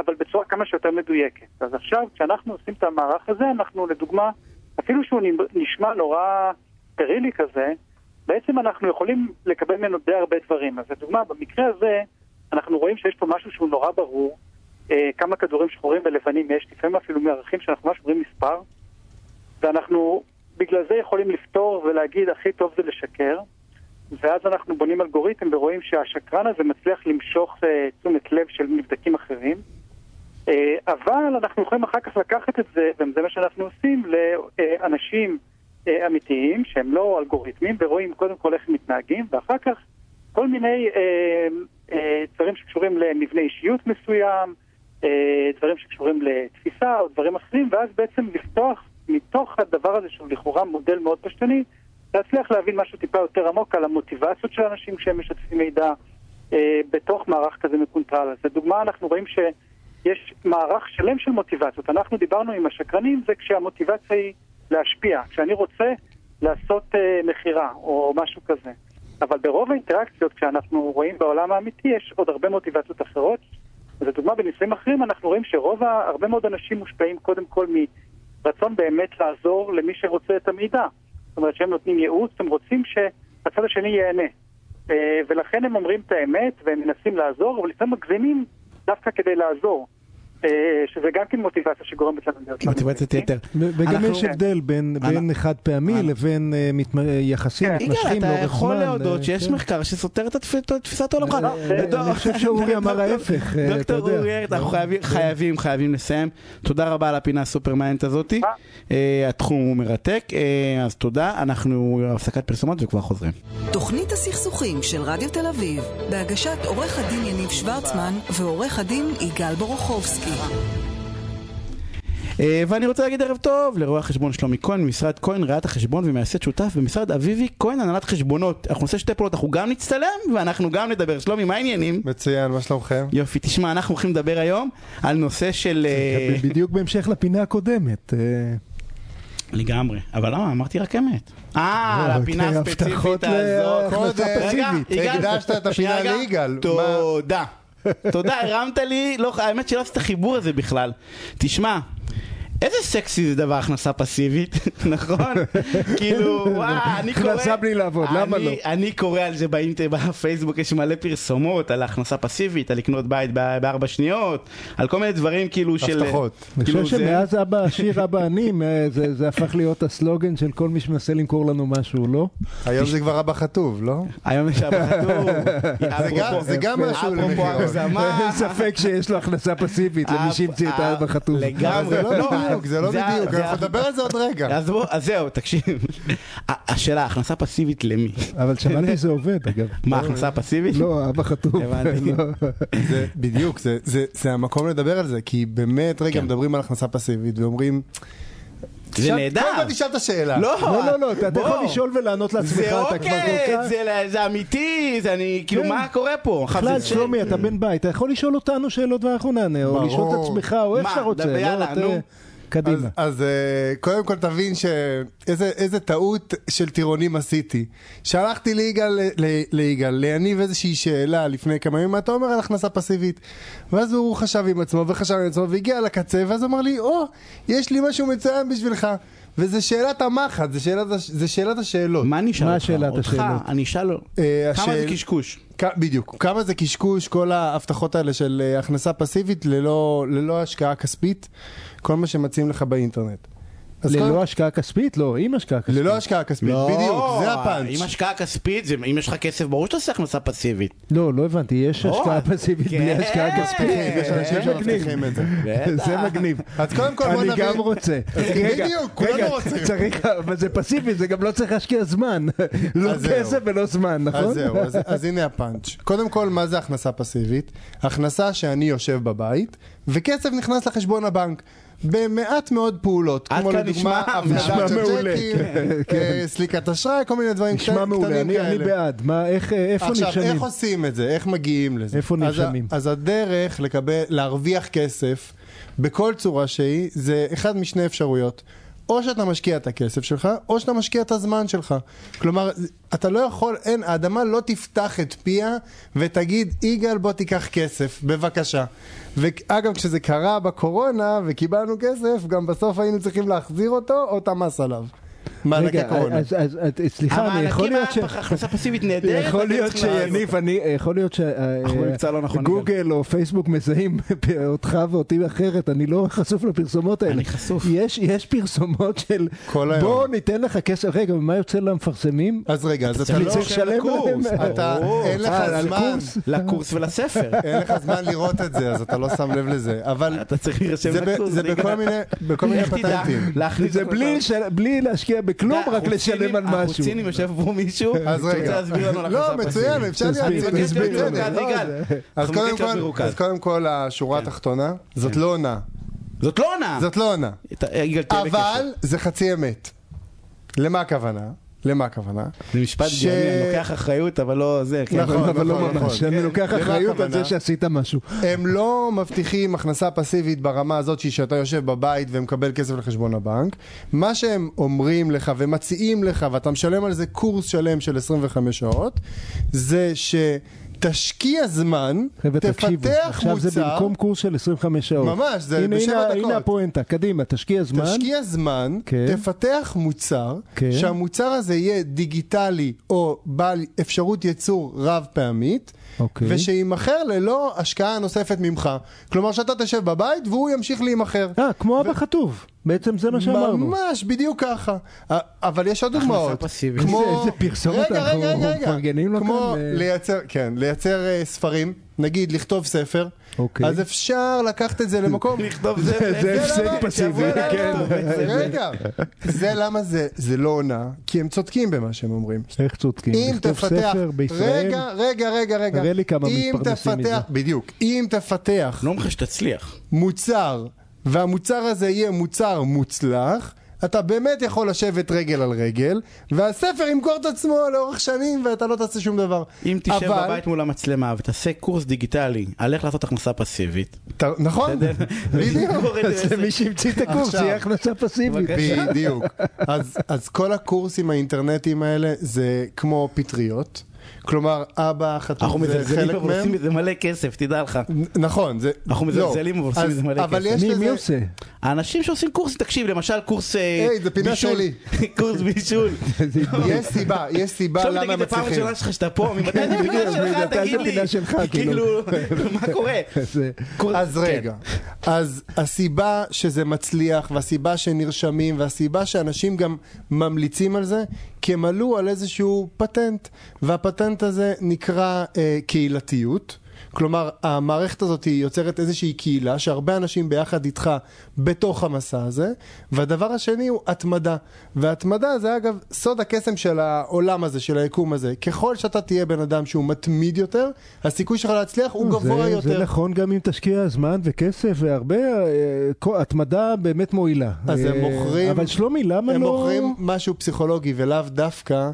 אבל בצורה כמה שיותר מדויקת. אז עכשיו, כשאנחנו עושים את המערך הזה, אנחנו לדוגמה, אפילו שהוא נשמע נורא פרילי כזה, בעצם אנחנו יכולים לקבל ממנו די הרבה דברים. אז לדוגמה, במקרה הזה, אנחנו רואים שיש פה משהו שהוא נורא ברור, אה, כמה כדורים שחורים ולבנים יש, לפעמים אפילו מערכים שאנחנו ממש רואים מספר, ואנחנו בגלל זה יכולים לפתור ולהגיד הכי טוב זה לשקר, ואז אנחנו בונים אלגוריתם ורואים שהשקרן הזה מצליח למשוך אה, תשומת לב של מבדקים אחרים, אה, אבל אנחנו יכולים אחר כך לקחת את זה, וזה מה שאנחנו עושים, לאנשים אה, אמיתיים שהם לא אלגוריתמים, ורואים קודם כל איך הם מתנהגים, ואחר כך כל מיני אה, אה, דברים שקשורים למבנה אישיות מסוים, אה, דברים שקשורים לתפיסה או דברים אחרים, ואז בעצם לפתוח מתוך הדבר הזה שהוא לכאורה מודל מאוד פשטני, להצליח להבין משהו טיפה יותר עמוק על המוטיבציות של אנשים כשהם משתפים מידע אה, בתוך מערך כזה מקונטרל. אז לדוגמה אנחנו רואים שיש מערך שלם של מוטיבציות. אנחנו דיברנו עם השקרנים, זה כשהמוטיבציה היא להשפיע, כשאני רוצה לעשות אה, מכירה או משהו כזה. אבל ברוב האינטראקציות, כשאנחנו רואים בעולם האמיתי, יש עוד הרבה מוטיבציות אחרות, לדוגמה, בניסויים אחרים אנחנו רואים שרוב, הרבה מאוד אנשים מושפעים קודם כל מרצון באמת לעזור למי שרוצה את המידע. אומרת שהם נותנים ייעוץ, הם רוצים שהצד השני ייהנה. אה, ולכן הם אומרים את האמת והם מנסים לעזור, אבל לפעמים מגזימים דווקא כדי לעזור. אה, שזה גם כן מוטיבציה שגורמת לנו להיות... מוטיבציית יתר. וגם יש הבדל בין חד פעמי לבין אה, יחסים כן. מתמשכים לאורך זמן. אתה יכול להודות שיש כן. מחקר שסותר את תפיסת עולמך. אני חושב שאורי אמר ההפך. דוקטור אורי, אנחנו חייבים, חייבים לסיים. תודה רבה על הפינה הסופרמנט הזאתי. אה, התחום הוא מרתק, אז תודה. אנחנו הפסקת פרסומות וכבר חוזרים. תוכנית הסכסוכים של רדיו תל אביב, בהגשת עורך הדין יניב שוורצמן ועורך הדין יגאל בורוכובסקי. אה, ואני רוצה להגיד ערב טוב לרואה החשבון שלומי כהן ממשרד כהן ראיית החשבון ומייסד שותף במשרד אביבי כהן הנהלת חשבונות אנחנו נעשה שתי פעולות אנחנו גם נצטלם ואנחנו גם נדבר שלומי מה העניינים? מצוין מה שלומכם? יופי תשמע אנחנו הולכים לדבר היום על נושא של אה, בדיוק בהמשך לפינה הקודמת אה. לגמרי, אבל למה? אמרתי רק אמת. אה, לא, לפינה כן, הספציפית הזאת. קודם, הקדשת את הפינה ליגאל. תודה. תודה, הרמת לי, לא, האמת שלא עשית את החיבור הזה בכלל. תשמע, איזה סקסי זה דבר הכנסה פסיבית, (laughs) נכון? כאילו, (laughs) וואו, אני קורא... הכנסה בלי לעבוד, למה לא? אני קורא על זה באינטר, בפייסבוק, יש מלא פרסומות על הכנסה פסיבית, על לקנות בית בארבע שניות, על כל מיני דברים כאילו של... הבטחות. אני חושב כאילו, שמאז אבא עשיר אבא עני, זה הפך להיות הסלוגן של כל מי שמנסה למכור לנו משהו, לא? היום זה כבר אבא חטוב, לא? היום יש אבא חטוב. (laughs) זה גם משהו למכירות. אין ספק שיש לו הכנסה פסיבית למי שהמציא את האבא חטוב. לגמרי. בדיוק, זה לא בדיוק, אנחנו נדבר על זה עוד רגע. אז זהו, תקשיב. השאלה, הכנסה פסיבית למי? אבל שמעתי שזה עובד, אגב. מה, הכנסה פסיבית? לא, אבא חטוף. לא. בדיוק, זה המקום לדבר על זה, כי באמת, רגע, כן. מדברים על הכנסה פסיבית ואומרים... זה נהדר. קודם כל תשאל את השאלה. לא, לא, לא, אתה יכול לשאול ולענות לעצמך, אתה כבר כל כך... זה אמיתי, זה אני, כאילו, כן. מה קורה פה? בכלל, שלומי, אתה בן בית, אתה יכול לשאול אותנו שאלות ואנחנו נענה, או לשאול את עצמך, או איך שאתה רוצה. מה, יאללה, נו. קדימה. אז, אז uh, קודם כל תבין שאיזה טעות של טירונים עשיתי. שלחתי ליגאל, ליגאל, ליניב איזושהי שאלה לפני כמה ימים, מה אתה אומר על הכנסה פסיבית? ואז הוא חשב עם עצמו וחשב עם עצמו והגיע לקצה, ואז אמר לי, או, oh, יש לי משהו מצוין בשבילך. וזה שאלת המחט, זה שאלת, זה שאלת השאלות. מה אני אשאל אותך? אותך, אני אשאל, אה, כמה זה קשקוש? בדיוק, כמה זה קשקוש, כל ההבטחות האלה של אה, הכנסה פסיבית ללא, ללא השקעה כספית, כל מה שמציעים לך באינטרנט. ללא השקעה כספית? לא, עם השקעה כספית. ללא השקעה כספית, לא, בדיוק, זה הפאנץ'. עם השקעה כספית, זה- אם יש לך כסף, ברור שאתה עושה הכנסה פסיבית. לא, לא הבנתי, יש לא, השקעה פסיבית בלי כן. השקעה כספית. יש אנשים. שמבטיחים את זה. זה מגניב. אז קודם כל בוא אני נבין. גם רוצה. בדיוק, כולנו רוצים. צריך, אבל זה פסיבי, זה גם לא צריך להשקיע זמן. לא. כסף ולא זמן, נכון? אז זהו, אז, אז הנה הפאנץ'. קודם כל, מה זה הכנסה פסיבית? הכנסה שאני יושב בבית, וכסף נכנס לחשבון הבנק. במעט מאוד פעולות, עד כמו כאן לדוגמה, נשמע- נשמע מעולה, כן, אה, סליקת אשראי, כל מיני דברים נשמע קטנים מעולה, אני כאלה. אני בעד. מה, איך, איפה עכשיו, נרשמים? איך עושים את זה? איך מגיעים לזה? איפה נרשמים? אז הדרך לקבל, להרוויח כסף בכל צורה שהיא, זה אחד משני אפשרויות. או שאתה משקיע את הכסף שלך, או שאתה משקיע את הזמן שלך. כלומר, אתה לא יכול, אין, האדמה לא תפתח את פיה ותגיד, יגאל בוא תיקח כסף, בבקשה. ואגב, כשזה קרה בקורונה וקיבלנו כסף, גם בסוף היינו צריכים להחזיר אותו או את המס עליו. מענקי רגע, קורונה. אז, אז, אז סליחה, אני יכול להיות ש... הכנסה פסיבית נהדרת. יכול להיות. שיניב, אני, יכול להיות אנחנו במבצע לא נכון, שגוגל או פייסבוק מזהים (laughs) אותך ואותי אחרת, אני לא חשוף לפרסומות האלה. אני חשוף. יש, פרסומות של כל היום. בוא ניתן לך כסף, רגע, ומה יוצא למפרסמים? אז רגע, אז אתה לא... צריך לשלם לקורס. להם. אתה, ברור. אין לך אה, זמן. קורס? לקורס ולספר. (laughs) אין לך זמן לראות את זה, אז אתה לא שם לב לזה. אבל אתה צריך להירשם לקורס. זה בכל. מיני, בכל מיני? פטנטים. זה בלי להשקיע בכלום, רק לשלם על אנחנו משהו. צינים, יושב פה מישהו, אז רגע. לא, מצוין. אפשר להציג לא, אז קודם כל, השורה התחתונה, זאת כן. לא עונה. זאת לא עונה. זאת לא עונה. אבל זה חצי אמת. למה הכוונה? למה הכוונה? זה משפט ש- גאוני, אני לוקח אחריות, אבל לא זה. כן. נכון, אבל לא נכון, ממש, נכון. אני לוקח למה אחריות על? זה שעשית משהו. הם לא מבטיחים הכנסה פסיבית ברמה הזאת שאתה יושב בבית ומקבל כסף לחשבון הבנק. מה שהם אומרים לך ומציעים לך, ואתה משלם על זה קורס שלם של 25 שעות, זה שתשקיע זמן, חבר'ה, תקשיבו, תפתח עכשיו זה מוצר, במקום קורס של 25 שעות. ממש, זה הנה, בשבע הנה, דקות. הנה הפואנטה, קדימה, תשקיע זמן. תשקיע זמן, כן. תפתח מוצר, כן. שהמוצר הזה יהיה דיגיטלי או בעל אפשרות ייצור רב פעמית, אוקיי. ושיימכר ללא השקעה נוספת ממך. כלומר שאתה תשב בבית והוא ימשיך להימכר. אה, כמו אבא חטוב. בעצם זה מה שאמרנו. ממש, בדיוק ככה. אבל יש עוד הכנסה דוגמאות. פסיבית. כמו... איזה- פרסומת אנחנו. מפרגנים לו כמו כאן, אה. לייצר, כן, לייצר אה, ספרים, נגיד לכתוב ספר, אוקיי. אז אפשר לקחת את זה למקום... (laughs) לכתוב זה- זה, הפסד למה- פסיבי, כן. (laughs) רגע, זה למה זה זה לא עונה, כי הם צודקים במה שהם אומרים. איך צודקים? אם לכתוב תפתח, ספר בישראל? רגע, רגע, רגע, רגע, תראה לי כמה מתפרנסים מזה. בדיוק, אם תפתח לא אומר לך שתצליח. מוצר, והמוצר הזה יהיה מוצר מוצלח, אתה באמת יכול לשבת רגל על רגל, והספר ימכור את עצמו לאורך שנים ואתה לא תעשה שום דבר. אם תשב אבל- בבית מול המצלמה ותעשה קורס דיגיטלי על איך לעשות הכנסה פסיבית, ת- נכון, (laughs) בדיוק. אז. למי שהמציא את הקורס. יהיה הכנסה פסיבית. בדיוק. אז, אז כל הקורסים האינטרנטיים האלה זה כמו פטריות. כלומר, אבא אנחנו חתום זה מזלזלים חלק אבל עושים מהם. מזה מלא כסף, תדע לך. נכון, זה... אנחנו לא. מזלזלים, אבל עושים אז- מזה מלא אבל כסף. מי. מי עושה? האנשים שעושים קורסים, תקשיב, למשל קורס אה, היי, זה פינה. שלי. (laughs) קורס בישול. (laughs) יש סיבה, יש סיבה עכשיו למה תגיד, הפעם מצליחים. הראשונה שלך שאתה פה, (laughs) ממתי זה פינה שלך, תגיד לי. כאילו. כאילו, מה קורה? קורס- אז כן. רגע, אז הסיבה שזה מצליח, והסיבה שנרשמים, והסיבה שאנשים גם ממליצים על זה, כי הם עלו על איזשהו פטנט, והפטנט הזה נקרא אה, קהילתיות. כלומר, המערכת הזאת היא יוצרת איזושהי קהילה שהרבה אנשים ביחד איתך בתוך המסע הזה, והדבר השני הוא התמדה. והתמדה זה אגב סוד הקסם של העולם הזה, של היקום הזה. ככל שאתה תהיה בן אדם שהוא מתמיד יותר, הסיכוי שלך להצליח הוא גבוה זה- יותר. זה נכון גם אם תשקיע זמן וכסף והרבה, אה, התמדה באמת מועילה. אז הם אה, מוכרים- אבל שלומי, למה הם לא... מוכרים משהו פסיכולוגי ולאו דווקא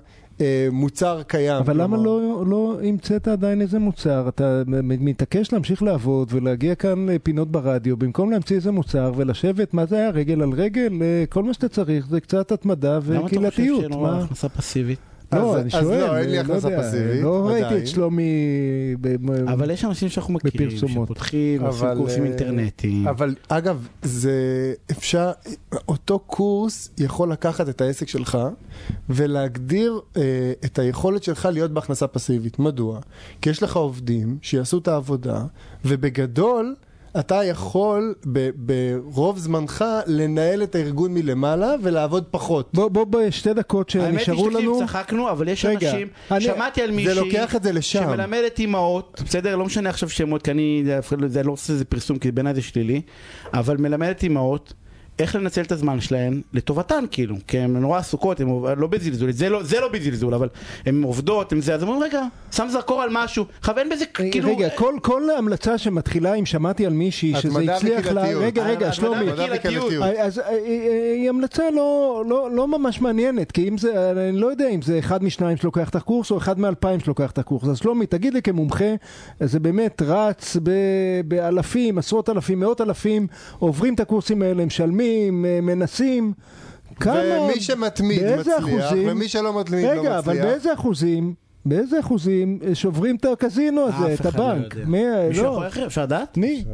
מוצר קיים. אבל למה כלומר, לא, לא המצאת עדיין איזה מוצר? אתה מתעקש להמשיך לעבוד ולהגיע כאן לפינות ברדיו, במקום להמציא איזה מוצר ולשבת, מה זה היה? רגל על רגל? אה, כל מה שאתה צריך זה קצת התמדה למה אתה חושב וקהילתיות. שאין לו מה? הכנסה פסיבית? לא, אז- אני אז שואל, לא, אין לי אה, הכנסה יודע, פסיבית, לא ראיתי. את שלומי... אבל יש אנשים שאנחנו מכירים. שפותחים, עושים קורסים אה, אינטרנטיים. אבל אגב, זה אפשר, אותו קורס יכול לקחת את העסק שלך ולהגדיר אה, את היכולת שלך להיות בהכנסה פסיבית. מדוע? כי יש לך עובדים שיעשו את העבודה, ובגדול אתה יכול ב- ברוב זמנך לנהל את הארגון מלמעלה ולעבוד פחות. בוא, בוא, בוא, שתי דקות האמת היא שנשארו שתקשיב, לנו. צחקנו, אבל יש רגע, אנשים, אני- שמעתי על מישהי, לוקח את זה לשם. שמלמדת אימהות, בסדר, לא משנה עכשיו שמות, כי אני, זה לא עושה איזה פרסום, כי בעיניי זה שלילי, אבל מלמדת אימהות. איך לנצל את הזמן שלהן לטובתן כאילו, כי הן נורא עסוקות, הן לא בזלזול, זה לא, זה לא בזלזול, אבל הן עובדות, הן זה, אז אומרים רגע, שם זרקור על משהו, כוון בזה כאילו, רגע, כל, כל המלצה שמתחילה, אם שמעתי על מישהי שזה הצליח לה... רגע, רגע, שלומי. וקהילתיות. אז אה, אה, אה, היא המלצה לא, לא, לא ממש מעניינת, כי אם זה, אני לא יודע אם זה אחד משניים שלוקח את הקורס או אחד מאלפיים שלוקח את הקורס. אז שלומי, תגיד לי כמומחה, זה באמת רץ ב, באלפים, עשרות אלפים, מאות אלפים, עוברים את הקורסים האלה, משלמים, אה, מנסים. כמה, ומי שמתמיד מצליח, אחוזים- ומי שלא מתמיד לא רגע, אבל מצליח. באיזה אחוזים, באיזה אחוזים אה, שוברים את הקזינו הזה, אף את אחד לא הבנק? יודע. מי, מישהו לא, יכול אחר, אפשר לדעת? מי?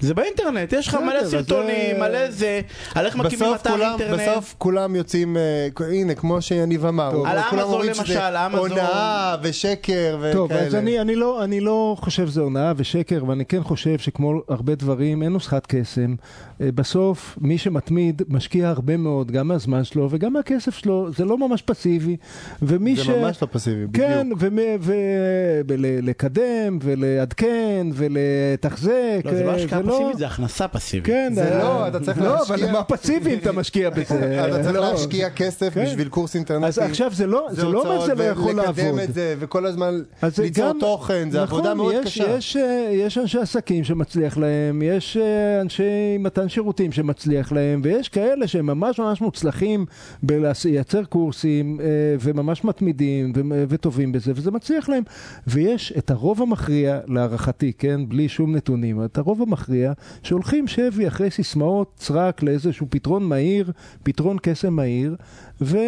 זה באינטרנט, יש לך מלא סרטונים, זה- מלא זה, על איך מקימים אתר אינטרנט. בסוף כולם יוצאים, אה, הנה, כמו שיניב אמר. על אמזון למשל, אמזון. הונאה ושקר וכאלה. טוב, אז אני, אני, לא, אני לא חושב שזה הונאה ושקר, ואני כן חושב שכמו הרבה דברים, אין נוסחת קסם. אה, בסוף, מי שמתמיד משקיע הרבה מאוד, גם מהזמן שלו וגם מהכסף שלו, זה לא ממש פסיבי. ומי זה ש... ממש לא פסיבי, בדיוק. כן, ולקדם, ולעדכן, ולתחזק. לא, זה לא אה, השקעה פסיבית, זה הכנסה פסיבית. כן, זה אה, לא, אתה צריך לא, להשקיע. אבל מה פסיבי אם אתה משקיע (laughs) בזה? אתה צריך לא. להשקיע כסף כן. בשביל קורס אינטרנטי. אז עכשיו זה לא, זה לא אומר שזה לא יכול לעבוד. את זה, וכל הזמן ליצור תוכן, זה נכון, עבודה מאוד יש, קשה. יש, אה, יש אנשי עסקים שמצליח להם, יש אה, אנשי מתן שירותים שמצליח להם, ויש כאלה שהם ממש ממש מוצלחים בלייצר קורסים, וממש מתמידים וטובים בזה, וזה מצליח להם. ויש את הרוב המכריע, להערכתי, כן, בלי שום נתונים, את הרוב המכריע שהולכים שבי אחרי סיסמאות סרק לאיזשהו פתרון מהיר, פתרון קסם מהיר, ו...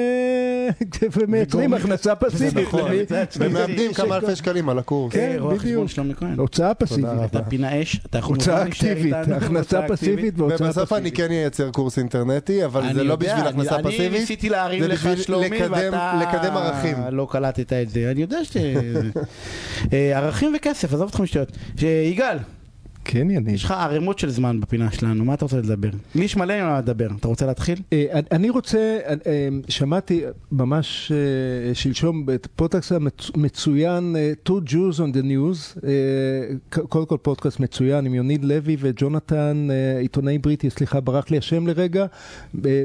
(laughs) ומייצרים הכנסה פסיבית. נכון, למי- ומאבדים כמה אלפי שקלים על הקורס. כן, רואה חשבון בדיוק. שלומי כהן. הוצאה פסיבית. אתה פינה אש, אתה יכול להישאר אקטיבית, איתנו? הכנסה פסיבית והוצאה ובסוף אני פסיבית. כן אייצר קורס אינטרנטי, אבל אני זה לא יודע, בשביל אני- הכנסה אני פסיבית. ניסיתי להרים לך שלומי, ואתה לקדם ערכים. לא קלטת את זה, אני יודע ש... (laughs) אה, ערכים וכסף, עזוב אותך משטויות. ש- יגאל, כן, יניב. יש לך ערימות של זמן בפינה שלנו, מה אתה רוצה לדבר? לי יש מלא מה לדבר, אתה רוצה להתחיל? אה, אני- רוצה, אה, אה, שמעתי ממש שלשום את פודקאסט המצוין Two Jews on the News, קודם כל פודקאסט מצוין עם יוניד לוי וג'ונתן, עיתונאי בריטי, סליחה, ברח לי השם לרגע,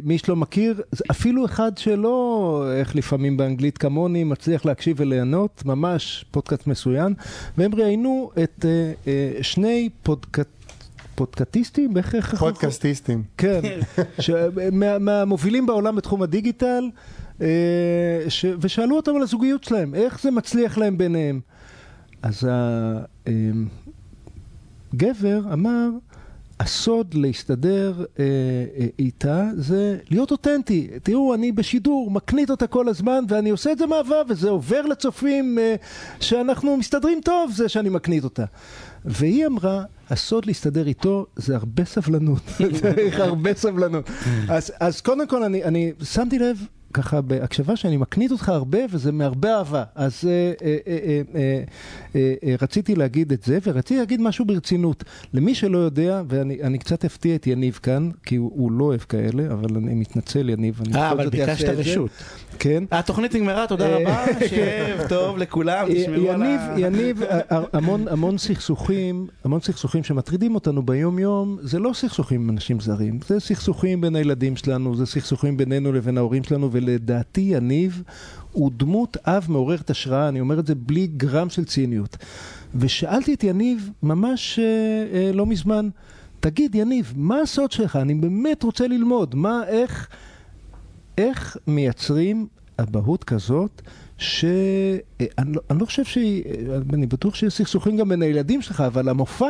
מי שלא מכיר, אפילו אחד שלא, איך לפעמים באנגלית כמוני, מצליח להקשיב וליהנות, ממש פודקאסט מצוין, והם ראיינו את שני פודקאסט... פודקאטיסטים? איך איך... איך- פודקאסטיסטים. כן, ש... מה, מהמובילים בעולם בתחום הדיגיטל, אה, ש... ושאלו אותם על הזוגיות שלהם, איך זה מצליח להם ביניהם. אז הגבר אמר, הסוד להסתדר אה, אה, איתה זה להיות אותנטי. תראו, אני בשידור, מקנית אותה כל הזמן, ואני עושה את זה מאהבה, וזה עובר לצופים אה, שאנחנו מסתדרים טוב, זה שאני מקנית אותה. והיא אמרה, הסוד להסתדר איתו זה הרבה סבלנות. (laughs) צריך (laughs) הרבה סבלנות. אז, אז קודם כל, אני, אני שמתי לב, ככה בהקשבה שאני מקנית אותך הרבה, וזה מהרבה אהבה. אז אה, אה, אה, אה, אה, אה, אה, רציתי להגיד את זה, ורציתי להגיד משהו ברצינות. למי שלא יודע, ואני אני קצת אפתיע את יניב כאן, כי הוא, הוא לא אוהב כאלה, אבל אני מתנצל, יניב. אני אה, בכל אבל זאת ביקשת אעשה את זה. רשות. כן. התוכנית נגמרה, תודה אה, רבה, (laughs) שיהיה טוב לכולם, תשמרו על יניב, ה... יניב, ה- (laughs) המון, המון סכסוכים, המון סכסוכים שמטרידים אותנו ביום יום, זה לא סכסוכים עם אנשים זרים, זה סכסוכים בין הילדים שלנו, זה סכסוכים בינינו לבין ההורים שלנו, ולדעתי יניב הוא דמות אב מעוררת השראה, אני אומר את זה בלי גרם של ציניות. ושאלתי את יניב ממש אה, אה, לא מזמן, תגיד יניב, מה הסוד שלך? אני באמת רוצה ללמוד, מה, איך... איך מייצרים אבהות כזאת שאני לא, אני לא חושב שהיא, אני בטוח שיש סכסוכים גם בין הילדים שלך, אבל המופע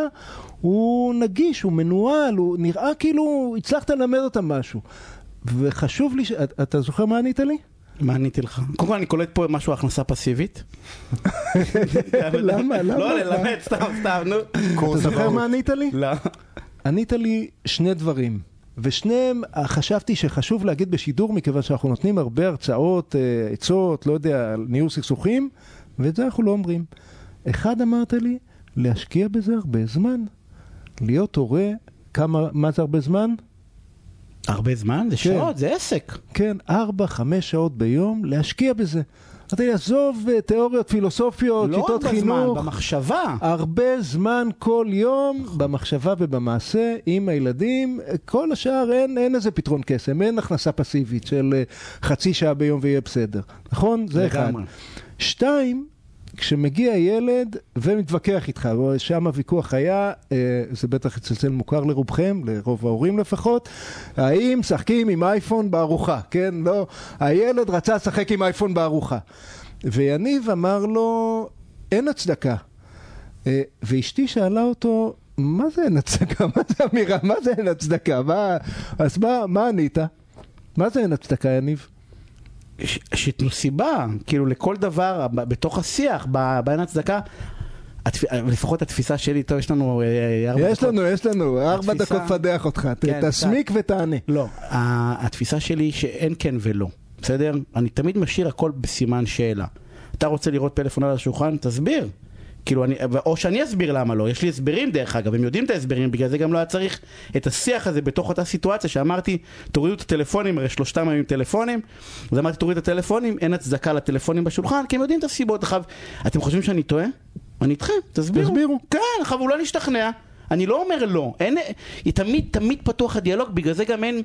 הוא נגיש, הוא מנוהל, הוא נראה כאילו הצלחת ללמד אותם משהו. וחשוב לי, ש... אתה- זוכר מה ענית לי? מה עניתי לך? קודם כל אני קולט פה משהו הכנסה פסיבית. למה? למה? לא, ללמד, סתם, סתם, נו. אתה זוכר. מה ענית לי? לא. ענית לי שני דברים, ושניהם אה, חשבתי שחשוב להגיד בשידור, מכיוון שאנחנו נותנים הרבה הרצאות, אה, עצות, לא יודע, ניהול סכסוכים, ואת זה אנחנו לא אומרים. אחד אמרת לי, להשקיע בזה הרבה זמן. להיות הורה, כמה, מה זה הרבה זמן? הרבה זמן? זה שעות, זה עסק. כן, ארבע, חמש שעות ביום, להשקיע בזה. אתה יעזוב אה, תיאוריות פילוסופיות, לא שיטות בזמן, חינוך. במחשבה. הרבה זמן כל יום במחשבה ובמעשה עם הילדים, כל השאר אין, אין איזה פתרון קסם, אין הכנסה פסיבית של אה, חצי שעה ביום ויהיה בסדר, נכון? זה אחד. לגמרי. שתיים, כשמגיע ילד ומתווכח איתך, שם הוויכוח היה, אה, זה בטח אצל מוכר לרובכם, לרוב ההורים לפחות, האם משחקים עם אייפון בארוחה, כן? לא, הילד רצה לשחק עם אייפון בארוחה. ויניב אמר לו, אין הצדקה. אה, ואשתי שאלה אותו, מה זה אין הצדקה? (laughs) מה זה אמירה? מה זה אין הצדקה? מה... אז מה, מה ענית? מה זה אין הצדקה, יניב? שתנו סיבה, כאילו לכל דבר בתוך השיח, ב- באין הצדקה. התפ... לפחות התפיסה שלי, טוב, יש לנו אה, ארבע יש דקות. לנו, יש לנו, ארבע התפיסה- דקות פדח אותך, כן, תסמיק ותענה. לא, התפיסה שלי היא שאין כן ולא, בסדר? אני תמיד משאיר הכל בסימן שאלה. אתה רוצה לראות פלאפון על השולחן? תסביר. כאילו, אני, או שאני אסביר למה לא, יש לי הסברים דרך אגב, הם יודעים את ההסברים, בגלל זה גם לא היה צריך את השיח הזה בתוך אותה סיטואציה שאמרתי, תורידו את הטלפונים, הרי שלושתם היו עם טלפונים, אז אמרתי, תורידו את הטלפונים, אין הצדקה לטלפונים בשולחן, כי הם יודעים את הסיבות. עכשיו, אתם חושבים שאני טועה? אני איתכם, תסבירו. תסבירו. כן, עכשיו אולי נשתכנע. אני לא אומר לא, אין, תמיד תמיד פתוח הדיאלוג, בגלל זה גם אין,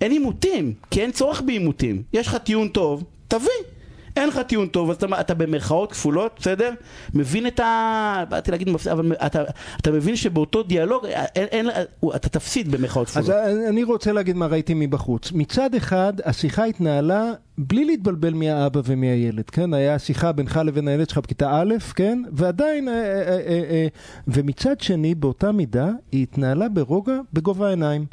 אין עימותים, כי אין צורך בעימותים. יש לך טיעון טוב, תביא. אין לך טיעון טוב, אז אתה, אתה במרכאות כפולות, בסדר? מבין את ה... באתי להגיד מפסיד, אבל אתה, אתה מבין שבאותו דיאלוג, אין, אין, אתה תפסיד במרכאות אז כפולות. אני רוצה להגיד מה ראיתי מבחוץ. מצד אחד, השיחה התנהלה בלי להתבלבל מהאבא ומהילד, כן? היה שיחה בינך לבין הילד שלך בכיתה א', כן? ועדיין, אה, אה, אה, אה, ומצד שני, באותה מידה, היא התנהלה ברוגע, בגובה העיניים.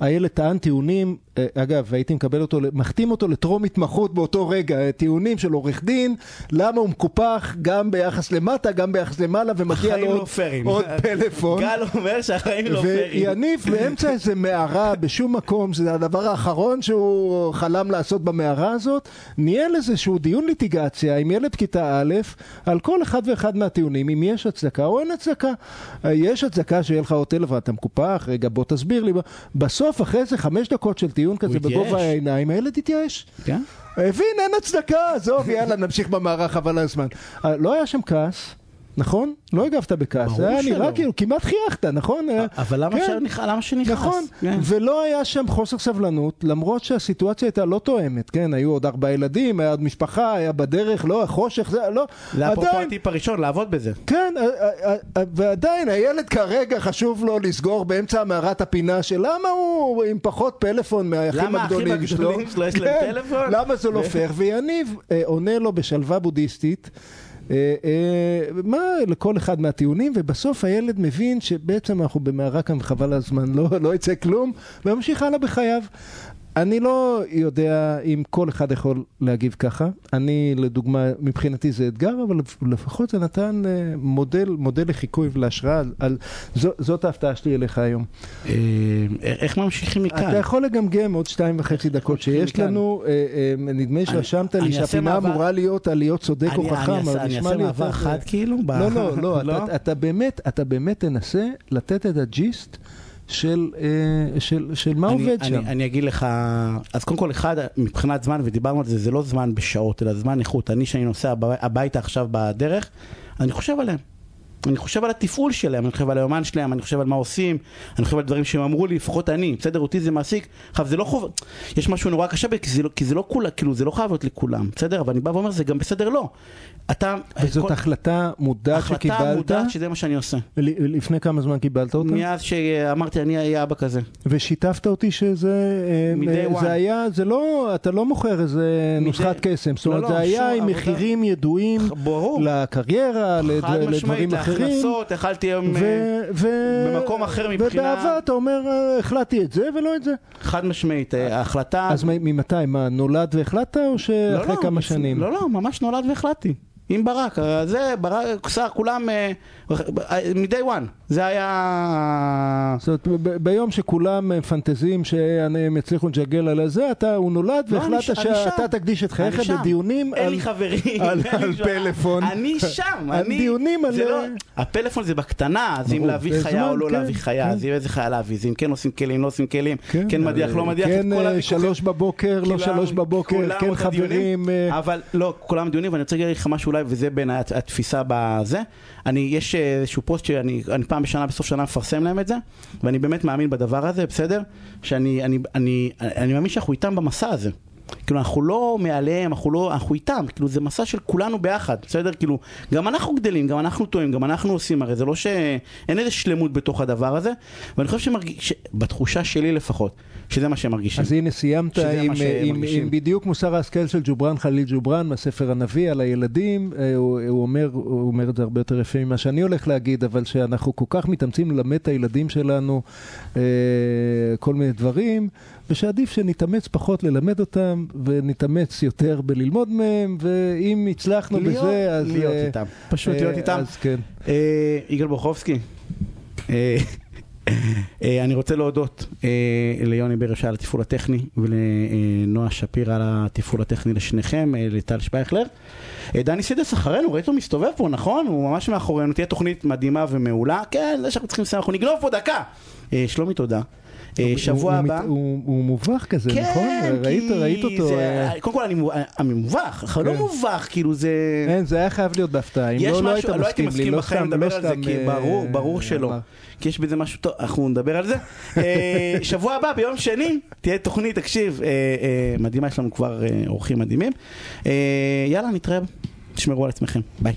הילד טען טיעונים, אה, אגב, הייתי מקבל אותו, מחתים אותו לטרום התמחות באותו רגע, אה, טיעונים של עורך דין, למה הוא מקופח גם ביחס למטה, גם ביחס למעלה, ומגיע לו עוד, לא פיירים. עוד פלאפון. גל אומר שהחיים לא פיירים. ויניב באמצע איזה מערה בשום מקום, זה הדבר האחרון שהוא חלם לעשות במערה הזאת, ניהל איזשהו דיון ליטיגציה עם ילד כיתה א' על כל אחד ואחד מהטיעונים, אם יש הצדקה או אין הצדקה. אה, יש הצדקה שיהיה לך עוד טלפון, אתה מקופח, רגע בוא תסביר לי. בסוף, אחרי איזה חמש דקות של טיעון כזה התייאש. בגובה העיניים, הילד התייאש. כן? הבין, אין הצדקה, עזוב, יאללה, נמשיך במערך, חבל על הזמן. אה, לא היה שם כעס. נכון? לא הגבת בכעס, ברור היה נראה. כאילו, כמעט חייכת, נכון? אבל למה, כן. שנכ... למה שנכעס? נכון, כן. ולא היה שם חוסר סבלנות, למרות שהסיטואציה הייתה לא תואמת, כן, היו עוד ארבעה ילדים, היה עוד משפחה, היה בדרך, לא, חושך, זה, לא, זה אפרופו עדיין, הטיפ הראשון, לעבוד בזה. כן, ועדיין הילד כרגע חשוב לו לסגור באמצע מערת הפינה של למה הוא עם פחות פלאפון מהאחים למה האחים הגדולים שלו, הגדולים שלו יש להם כן, טלפון? למה זה לא פייר, ויניב אה, עונה לו בשלווה בודהיסטית. אה, אה, מה לכל אחד מהטיעונים ובסוף הילד מבין שבעצם אנחנו במערה כאן וחבל על הזמן לא, לא יצא כלום וממשיך הלאה בחייו אני לא יודע אם כל אחד יכול להגיב ככה. אני, לדוגמה, מבחינתי זה אתגר, אבל לפחות זה נתן אה, מודל, מודל לחיקוי ולהשראה. על, זו, זאת ההפתעה שלי אליך היום. אה, איך ממשיכים מכאן? אתה יכול לגמגם עוד שתיים וחצי דקות שיש מכאן? לנו. אה, אה, נדמה לי שרשמת לי שהפינה מעבר- אמורה להיות על להיות צודק או חכם, אני אעשה- אבל אני נשמע אעשה לי מעבר חד כאילו? לא, לא, לא, (laughs) לא? אתה- אתה באמת, אתה באמת תנסה לתת את הג'יסט. של, אה, של, של מה אני- עובד אני- שם. אני אגיד לך, אז קודם כל אחד, מבחינת זמן, ודיברנו על זה, זה לא זמן בשעות, אלא זמן איכות. אני, שאני נוסע הב- הביתה עכשיו בדרך, אני חושב עליהם. אני חושב על התפעול שלהם, אני חושב על היומן שלהם, אני חושב על מה עושים, אני חושב על דברים שהם אמרו לי, לפחות אני, בסדר, אותי זה מעסיק. עכשיו זה לא חוב... יש משהו נורא קשה, כי זה לא, כי זה לא כולה, כאילו זה לא חייב להיות לכולם, בסדר? אבל אני בא ואומר, זה גם בסדר לא. אתה... וזאת כל- החלטה מודעת החלטה שקיבלת? מודעת שזה מה שאני עושה. ל- לפני כמה זמן קיבלת אותה? מאז שאמרתי, אני אהיה אבא כזה. ושיתפת אותי שזה אה, אה. זה היה, זה לא, אתה לא מוכר איזה נוסחת קסם, זאת לא, אומרת לא, זה היה עם. מחירים ידועים. לקריירה, לדברים אחרים. להכנסות, יכלתי היום... ו- אה, במקום אחר מבחינה- ובאהבה אתה אומר, אה, החלטתי את זה ולא את זה. חד משמעית, אה, ההחלטה... אז ממתי, מה, נולד והחלטת או לא, שאחרי לא, כמה שנים? לא, לא, ממש נולד והחלטתי. עם ברק, אה, זה, ברק, שר, כולם, אה, מ-day one, זה היה... זאת אומרת, ביום שכולם מפנטזים שהם יצליחו לג'גל על הזה, אתה, הוא נולד לא, והחלטת שאתה. תקדיש את חייך. לדיונים אין על... לי חברים, על- (laughs) אין לי על שום- פלאפון. אני שם, על אני... דיונים על- לא- הפלאפון זה בקטנה, זה אם להביא חיה או לא כן, להביא חיה, כן. זה איזה חיה להביא, זה אם כן עושים כלים, לא עושים כלים, כן, כן מדיח, אה, לא מדיח, כן, אה. שלוש בבוקר, לא שלוש בבוקר, כן חברים. אה, אבל לא, כולם דיונים, ואני רוצה להגיד לך משהו אולי, וזה בין הת- התפיסה בזה. אני, יש אה, איזשהו פוסט שאני אני פעם בשנה, בסוף שנה מפרסם להם את זה, ואני באמת מאמין בדבר הזה, בסדר? שאני אני, אני, אני מאמין שאנחנו איתם במסע הזה. כאילו אנחנו לא מעליהם, אנחנו לא, אנחנו איתם, כאילו זה מסע של כולנו ביחד, בסדר? כאילו, גם אנחנו גדלים, גם אנחנו טועים, גם אנחנו עושים, הרי זה לא שאין איזה שלמות בתוך הדבר הזה, ואני חושב שמרגיש, בתחושה שלי לפחות, שזה מה שהם מרגישים. אז הנה סיימת עם, שהם עם. עם בדיוק מוסר ההשכל של ג'ובראן חליל ג'ובראן מהספר הנביא על הילדים, אה, הוא, הוא, אומר, הוא אומר את זה הרבה יותר יפה ממה שאני הולך להגיד, אבל שאנחנו כל כך מתאמצים ללמד את הילדים שלנו אה, כל מיני דברים, ושעדיף שנתאמץ פחות ללמד אותם, ונתאמץ יותר בללמוד מהם, ואם הצלחנו להיות- בזה, אז... להיות אה, איתם, פשוט אה, להיות איתם. אז כן. אה, יגאל בורחובסקי, אה, אה, אני רוצה להודות אה, ליוני ברש על התפעול הטכני ולנועה שפירא על התפעול הטכני לשניכם, אה, לטל שפייכלר. דני סידס אחרינו, ראית הוא מסתובב פה, נכון? הוא ממש מאחורינו, תהיה תוכנית מדהימה ומעולה. כן, זה שאנחנו צריכים לסיים, אנחנו נגנוב פה דקה. שלומי, תודה. אה, הוא- שבוע הוא, הבא. מת- הוא, הוא מובך כזה, נכון? ראית, כי ראית אותו? זה- אה, קודם כל אני אני מובך, לא כן. מובך, כאילו זה... אין, זה היה חייב להיות בהפתעה. אם לא, לא היית משהו, לא הייתי מסכים לי, לא סתם, לא סתם, כי אה, ברור, ברור שלא. כי יש בזה משהו טוב, אנחנו נדבר על זה. (laughs) שבוע הבא, ביום שני, תהיה תוכנית, תקשיב, מדהימה, יש לנו כבר אורחים מדהימים. יאללה, נתראה, תשמרו על עצמכם, ביי.